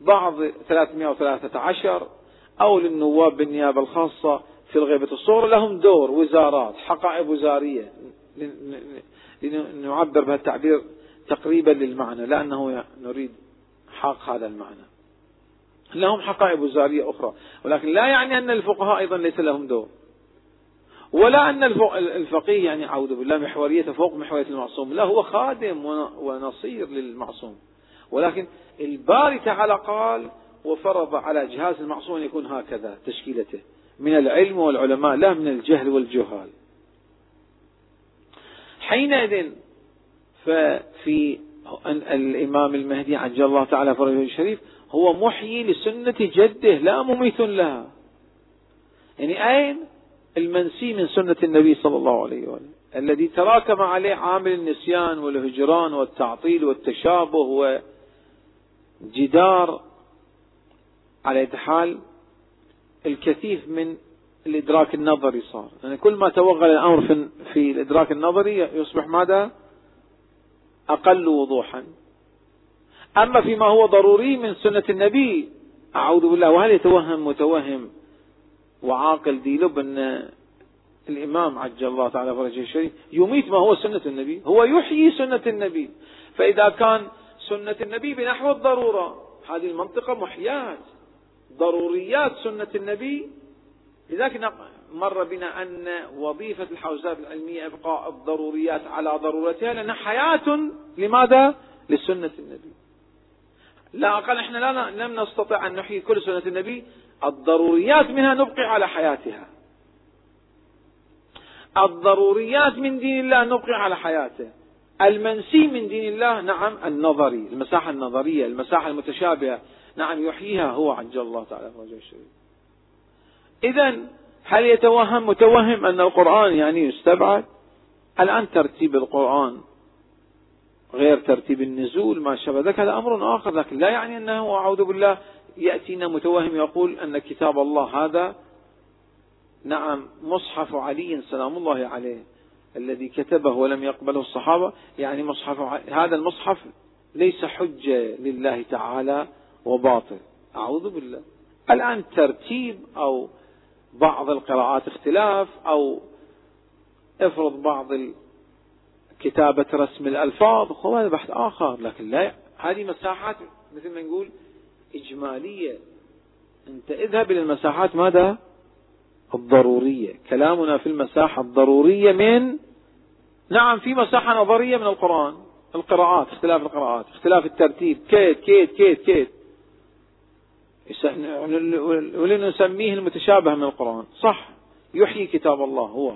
لبعض 313 أو للنواب بالنيابة الخاصة في الغيبة الصغرى لهم دور وزارات حقائب وزارية لنعبر بهذا التعبير تقريبا للمعنى لأنه نريد حق هذا المعنى. لهم حقائب وزارية أخرى ولكن لا يعني أن الفقهاء أيضا ليس لهم دور. ولا أن الفقيه يعني أعوذ بالله محوريته فوق محورية المعصوم لا هو خادم ونصير للمعصوم. ولكن الباري تعالى قال وفرض على جهاز المعصوم أن يكون هكذا تشكيلته من العلم والعلماء لا من الجهل والجهال. حينئذ ففي الإمام المهدي عجل الله تعالى فرجه الشريف هو محيي لسنة جده لا مميت لها يعني أين المنسي من سنة النبي صلى الله عليه وسلم الذي تراكم عليه عامل النسيان والهجران والتعطيل والتشابه وجدار على حال الكثيف من الإدراك النظري صار. يعني كل ما توغل الأمر في, في الإدراك النظري يصبح ماذا؟ أقل وضوحا. أما فيما هو ضروري من سنة النبي أعوذ بالله وهل يتوهم متوهم وعاقل دي لب أن الإمام عجل الله تعالى فرجه الشريف يميت ما هو سنة النبي هو يحيي سنة النبي. فإذا كان سنة النبي بنحو الضرورة هذه المنطقة محيات ضروريات سنة النبي لذلك مر بنا أن وظيفة الحوزات العلمية إبقاء الضروريات على ضرورتها لأنها حياة لماذا؟ لسنة النبي. لا أقل إحنا لا لم نستطع أن نحيي كل سنة النبي الضروريات منها نبقي على حياتها. الضروريات من دين الله نبقي على حياته. المنسي من دين الله نعم النظري المساحة النظرية المساحة المتشابهة نعم يحييها هو عجل الله تعالى فرجه الشريف. إذا هل يتوهم متوهم أن القرآن يعني يستبعد؟ الآن ترتيب القرآن غير ترتيب النزول ما شابه ذلك؟ هذا أمر آخر لكن لا يعني أنه أعوذ بالله يأتينا متوهم يقول أن كتاب الله هذا نعم مصحف علي سلام الله عليه الذي كتبه ولم يقبله الصحابة. يعني مصحف هذا المصحف ليس حجة لله تعالى وباطل. أعوذ بالله. الآن ترتيب أو بعض القراءات اختلاف أو افرض بعض كتابة رسم الألفاظ هو بحث آخر لكن لا هذه مساحات مثل ما نقول إجمالية. أنت اذهب إلى المساحات ماذا؟ الضرورية. كلامنا في المساحة الضرورية من؟ نعم في مساحة نظرية من القرآن. القراءات اختلاف القراءات اختلاف الترتيب كيت كيت كيت كيت. ولنسميه المتشابه من القرآن. صح. يحيي كتاب الله هو.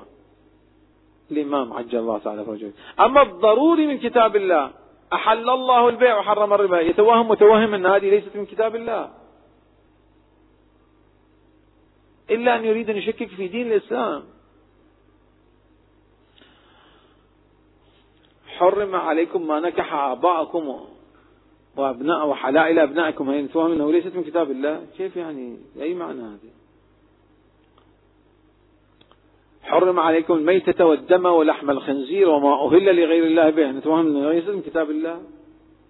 الإمام عجل الله تعالى فرجه. أما الضروري من كتاب الله أحل الله البيع وحرم الربا. يتوهم متوهم أن هذه ليست من كتاب الله. إلا أن يريد أن يشكك في دين الإسلام. حرم عليكم ما نكح آباءكم. وأبناء وحلائل أبنائكم هي توهم أنه ليست من كتاب الله. كيف يعني؟ أي معنى هذه؟ حرم عليكم الميتة والدم ولحم الخنزير وما أهل لغير الله به. نتوهم أنه ليست من كتاب الله.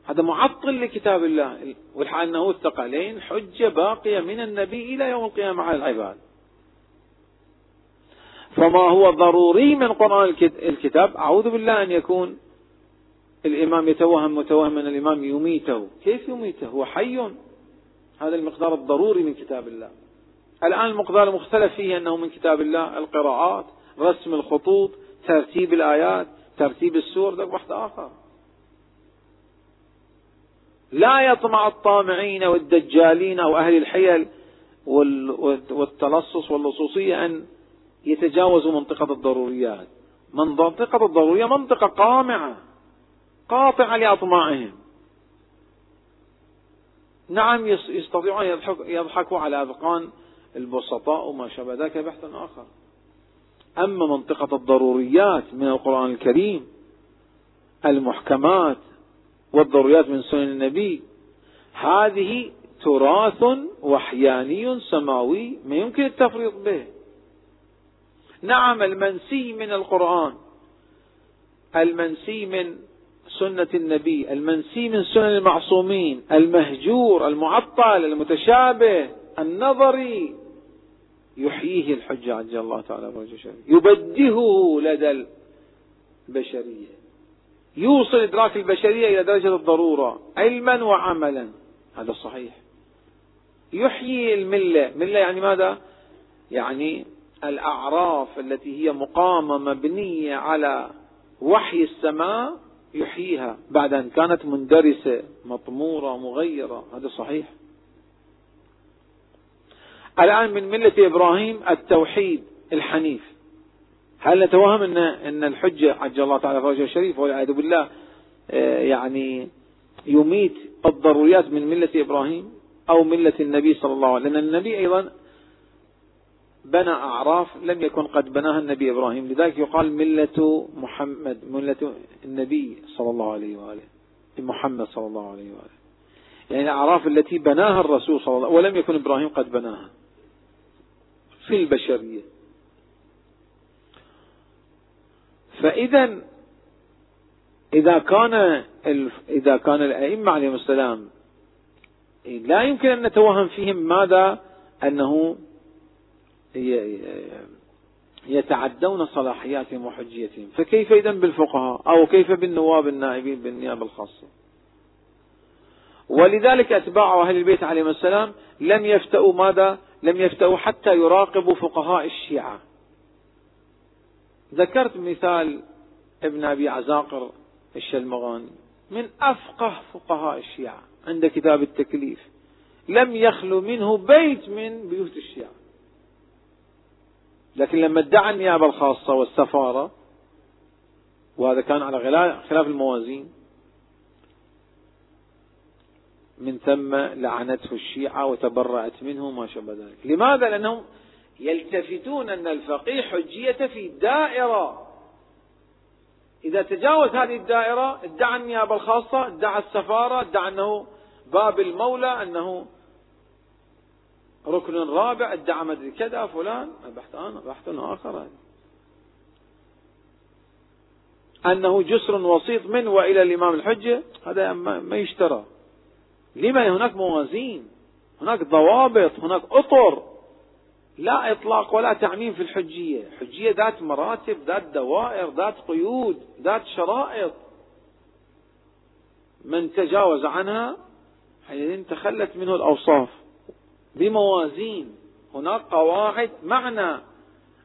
هذا معطل لكتاب الله. والحال أنه الثقلين حجة باقية من النبي إلى يوم القيامة على العباد. فما هو ضروري من قرآن الكتاب؟ أعوذ بالله أن يكون الإمام يتوهم متوهم أن الإمام يميته. كيف يميته؟ هو حي. هذا المقدار الضروري من كتاب الله. الآن المقدار المختلف فيه أنه من كتاب الله القراءات رسم الخطوط ترتيب الآيات ترتيب السور ده بحث آخر. لا يطمع الطامعين والدجالين أو أهل الحيل والتلصص واللصوصية أن يتجاوز منطقة الضروريات. منطقة الضرورية منطقة قامعة. قاطعة لأطماعهم. نعم يستطيعون يضحكوا على أذقان البسطاء وما شابه ذلك بحث آخر. أما منطقة الضروريات من القرآن الكريم المحكمات والضروريات من سنن النبي هذه تراث وحياني سماوي ما يمكن التفريط به. نعم المنسي من القرآن المنسي من سنة النبي المنسي من سنن المعصومين المهجور المعطل المتشابه النظري يحييه الحجة عجل الله تعالى فرجه يبدهه لدى البشرية. يوصل إدراك البشرية إلى درجة الضرورة علما وعملا. هذا صحيح. يحيي الملة. ملة يعني ماذا؟ يعني الأعراف التي هي مقامة مبنية على وحي السماء يحييها بعد أن كانت مندرسة مطمورة مغيرة. هذا صحيح. الآن من ملة إبراهيم التوحيد الحنيف. هل نتوهم أن أن الحجة عجل الله تعالى فرجه الشريف؟ والعياذ بالله آه، يعني يميت الضروريات من ملة إبراهيم أو ملة النبي صلى الله عليه وسلم؟ لأن النبي أيضا بنى أعراف لم يكن قد بناها النبي إبراهيم. لذلك يقال ملة محمد ملة النبي صلى الله عليه وآله. محمد صلى الله عليه وآله. يعني الأعراف التي بناها الرسول صلى الله عليه وسلم ولم يكن إبراهيم قد بناها. في البشرية. فإذا إذا كان إذا كان الأئمة عليهم السلام لا يمكن أن نتوهم فيهم ماذا أنه يتعدون صلاحياتهم وحجيتهم فكيف إذا بالفقهاء؟ أو كيف بالنواب النائبين بالنيابة الخاصة؟ ولذلك أتباع أهل البيت عليهم السلام لم يفتأوا ماذا؟ لم يفتأوا حتى يراقبوا فقهاء الشيعة. ذكرت مثال ابن أبي عزاقر الشلمغاني من أفقه فقهاء الشيعة عند كتاب التكليف. لم يخلو منه بيت من بيوت الشيعة. لكن لما ادعى النيابة الخاصة والسفارة وهذا كان على خلاف الموازين من ثم لعنته الشيعة وتبرأت منه ما شابه ذلك لماذا؟ لأنهم يلتفتون أن الفقيه حجية في دائرة إذا تجاوز هذه الدائرة ادعى النيابة الخاصة ادعى السفارة ادعى أنه باب المولى أنه ركن رابع ادعى مدري كذا فلان بحث أنا بحث آخر. أنه جسر وسيط من وإلى الإمام الحجة هذا ما يشترى. لما هناك موازين هناك ضوابط هناك أطر لا إطلاق ولا تعميم في الحجية. الحجية ذات مراتب ذات دوائر ذات قيود ذات شرائط. من تجاوز عنها حينئذ تخلت منه الأوصاف. بموازين. هناك قواعد معنى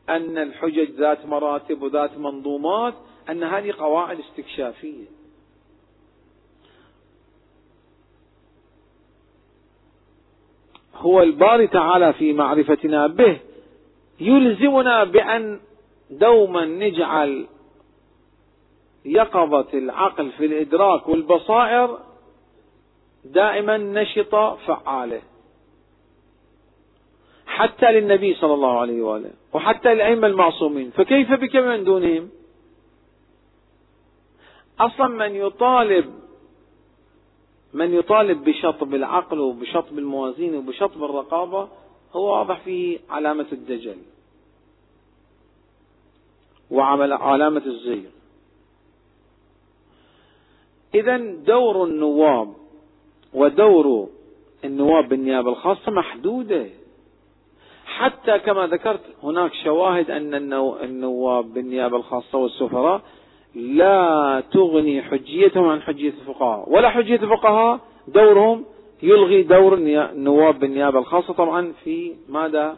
أن الحجج ذات مراتب وذات منظومات أن هذه قواعد استكشافية. هو الباري تعالى في معرفتنا به يلزمنا بأن دوما نجعل يقظة العقل في الإدراك والبصائر دائما نشطة فعالة. حتى للنبي صلى الله عليه وآله وحتى للأئمة المعصومين. فكيف بك من دونهم؟ أصلا من يطالب من يطالب بشطب العقل وبشطب الموازين وبشطب الرقابة هو واضح فيه علامة الدجل وعلامة الزيغ إذا دور النواب ودور النواب بالنيابة الخاصة محدودة. حتى كما ذكرت هناك شواهد أن النواب بالنيابة الخاصة والسفراء لا تغني حجيتهم عن حجية الفقهاء ولا حجية الفقهاء دورهم يلغي دور النواب بالنيابة الخاصة طبعا في ماذا؟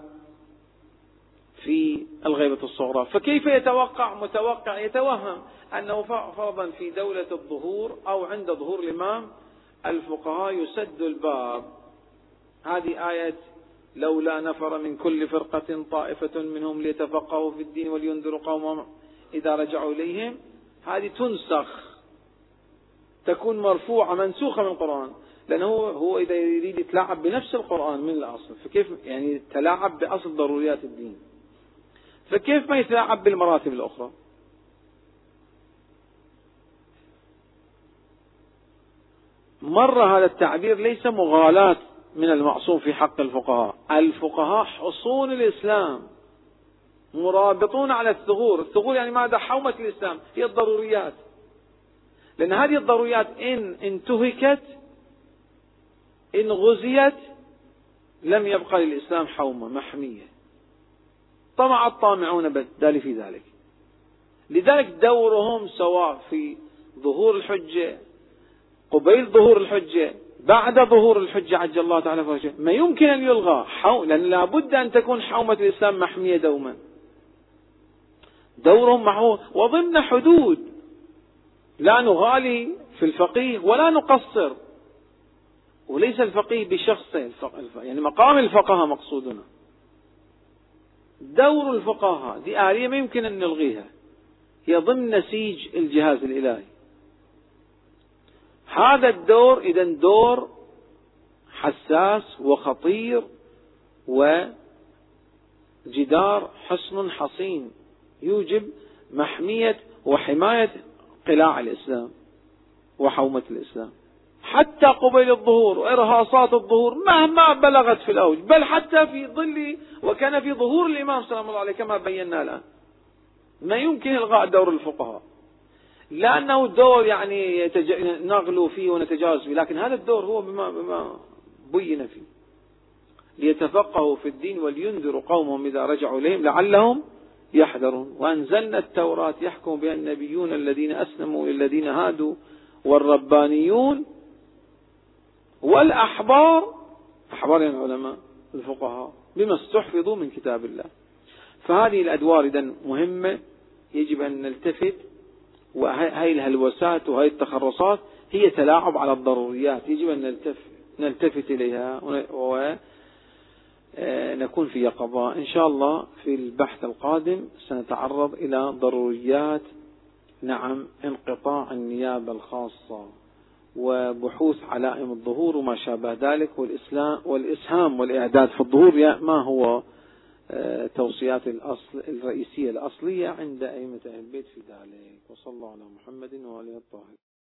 في الغيبة الصغرى. فكيف يتوقع متوقع يتوهم أنه فرضا في دولة الظهور أو عند ظهور الإمام الفقهاء يسد الباب. هذه آية لولا نفر من كل فرقة طائفة منهم ليتفقهوا في الدين ولينذروا قومهم إذا رجعوا إليهم هذه تنسخ تكون مرفوعة منسوخة من القرآن لأنه هو إذا يريد يتلاعب بنفس القرآن من الأصل فكيف يعني تلاعب بأصل ضروريات الدين؟ فكيف ما يتلاعب بالمراتب الأخرى؟ مر هذا التعبير ليس مغالاة من المعصوم في حق الفقهاء. الفقهاء حصون الإسلام مرابطون على الثغور. الثغور يعني ماذا؟ حومة الإسلام هي الضروريات. لأن هذه الضروريات إن انتهكت إن غزيت لم يبقى للإسلام حومة محمية. طمع الطامعون بدال في ذلك. لذلك دورهم سواء في ظهور الحجة قبيل ظهور الحجة بعد ظهور الحجة عجل الله تعالى فرجه ما يمكن أن يلغى حو... لأن لابد أن تكون حومة الإسلام محمية دوما. دورهم معه وضمن حدود. لا نغالي في الفقيه ولا نقصر. وليس الفقيه بشخصه يعني مقام الفقهاء مقصودنا. دور الفقهاء. دي آلية ما يمكن أن نلغيها. هي ضمن نسيج الجهاز الإلهي. هذا الدور إذا دور حساس وخطير وجدار حصن حصين. يوجب محمية وحماية قلاع الإسلام وحومة الإسلام. حتى قبيل الظهور وإرهاصات الظهور مهما بلغت في الأوج بل حتى في ظل وكان في ظهور الإمام صلى الله عليه كما بينا الآن. ما يمكن إلغاء دور الفقهاء. لا أنه دور يعني نغلو فيه ونتجاوز فيه لكن هذا الدور هو بما, بما بين فيه. ليتفقهوا في الدين ولينذروا قومهم إذا رجعوا إليهم لعلهم يحذرون. وأنزلنا التوراة يحكم بها النبيون الذين أسلموا للذين هادوا والربانيون والأحبار أحبار يعني العلماء الفقهاء بما استحفظوا من كتاب الله. فهذه الأدوار إذا مهمة يجب أن نلتفت وهي الهلوسات وهي التخرصات هي تلاعب على الضروريات. يجب أن نلتفت, نلتفت إليها. ونكون في يقظة إن شاء الله في البحث القادم سنتعرض إلى ضروريات. نعم انقطاع النيابة الخاصة وبحوث علائم الظهور وما شابه ذلك والإسلام والإسهام والإعداد في الظهور. ما هو آه، توصيات الأصل الرئيسية الأصلية عند أئمة أهل البيت في ذلك. وصلى الله على محمد وآله الطاهر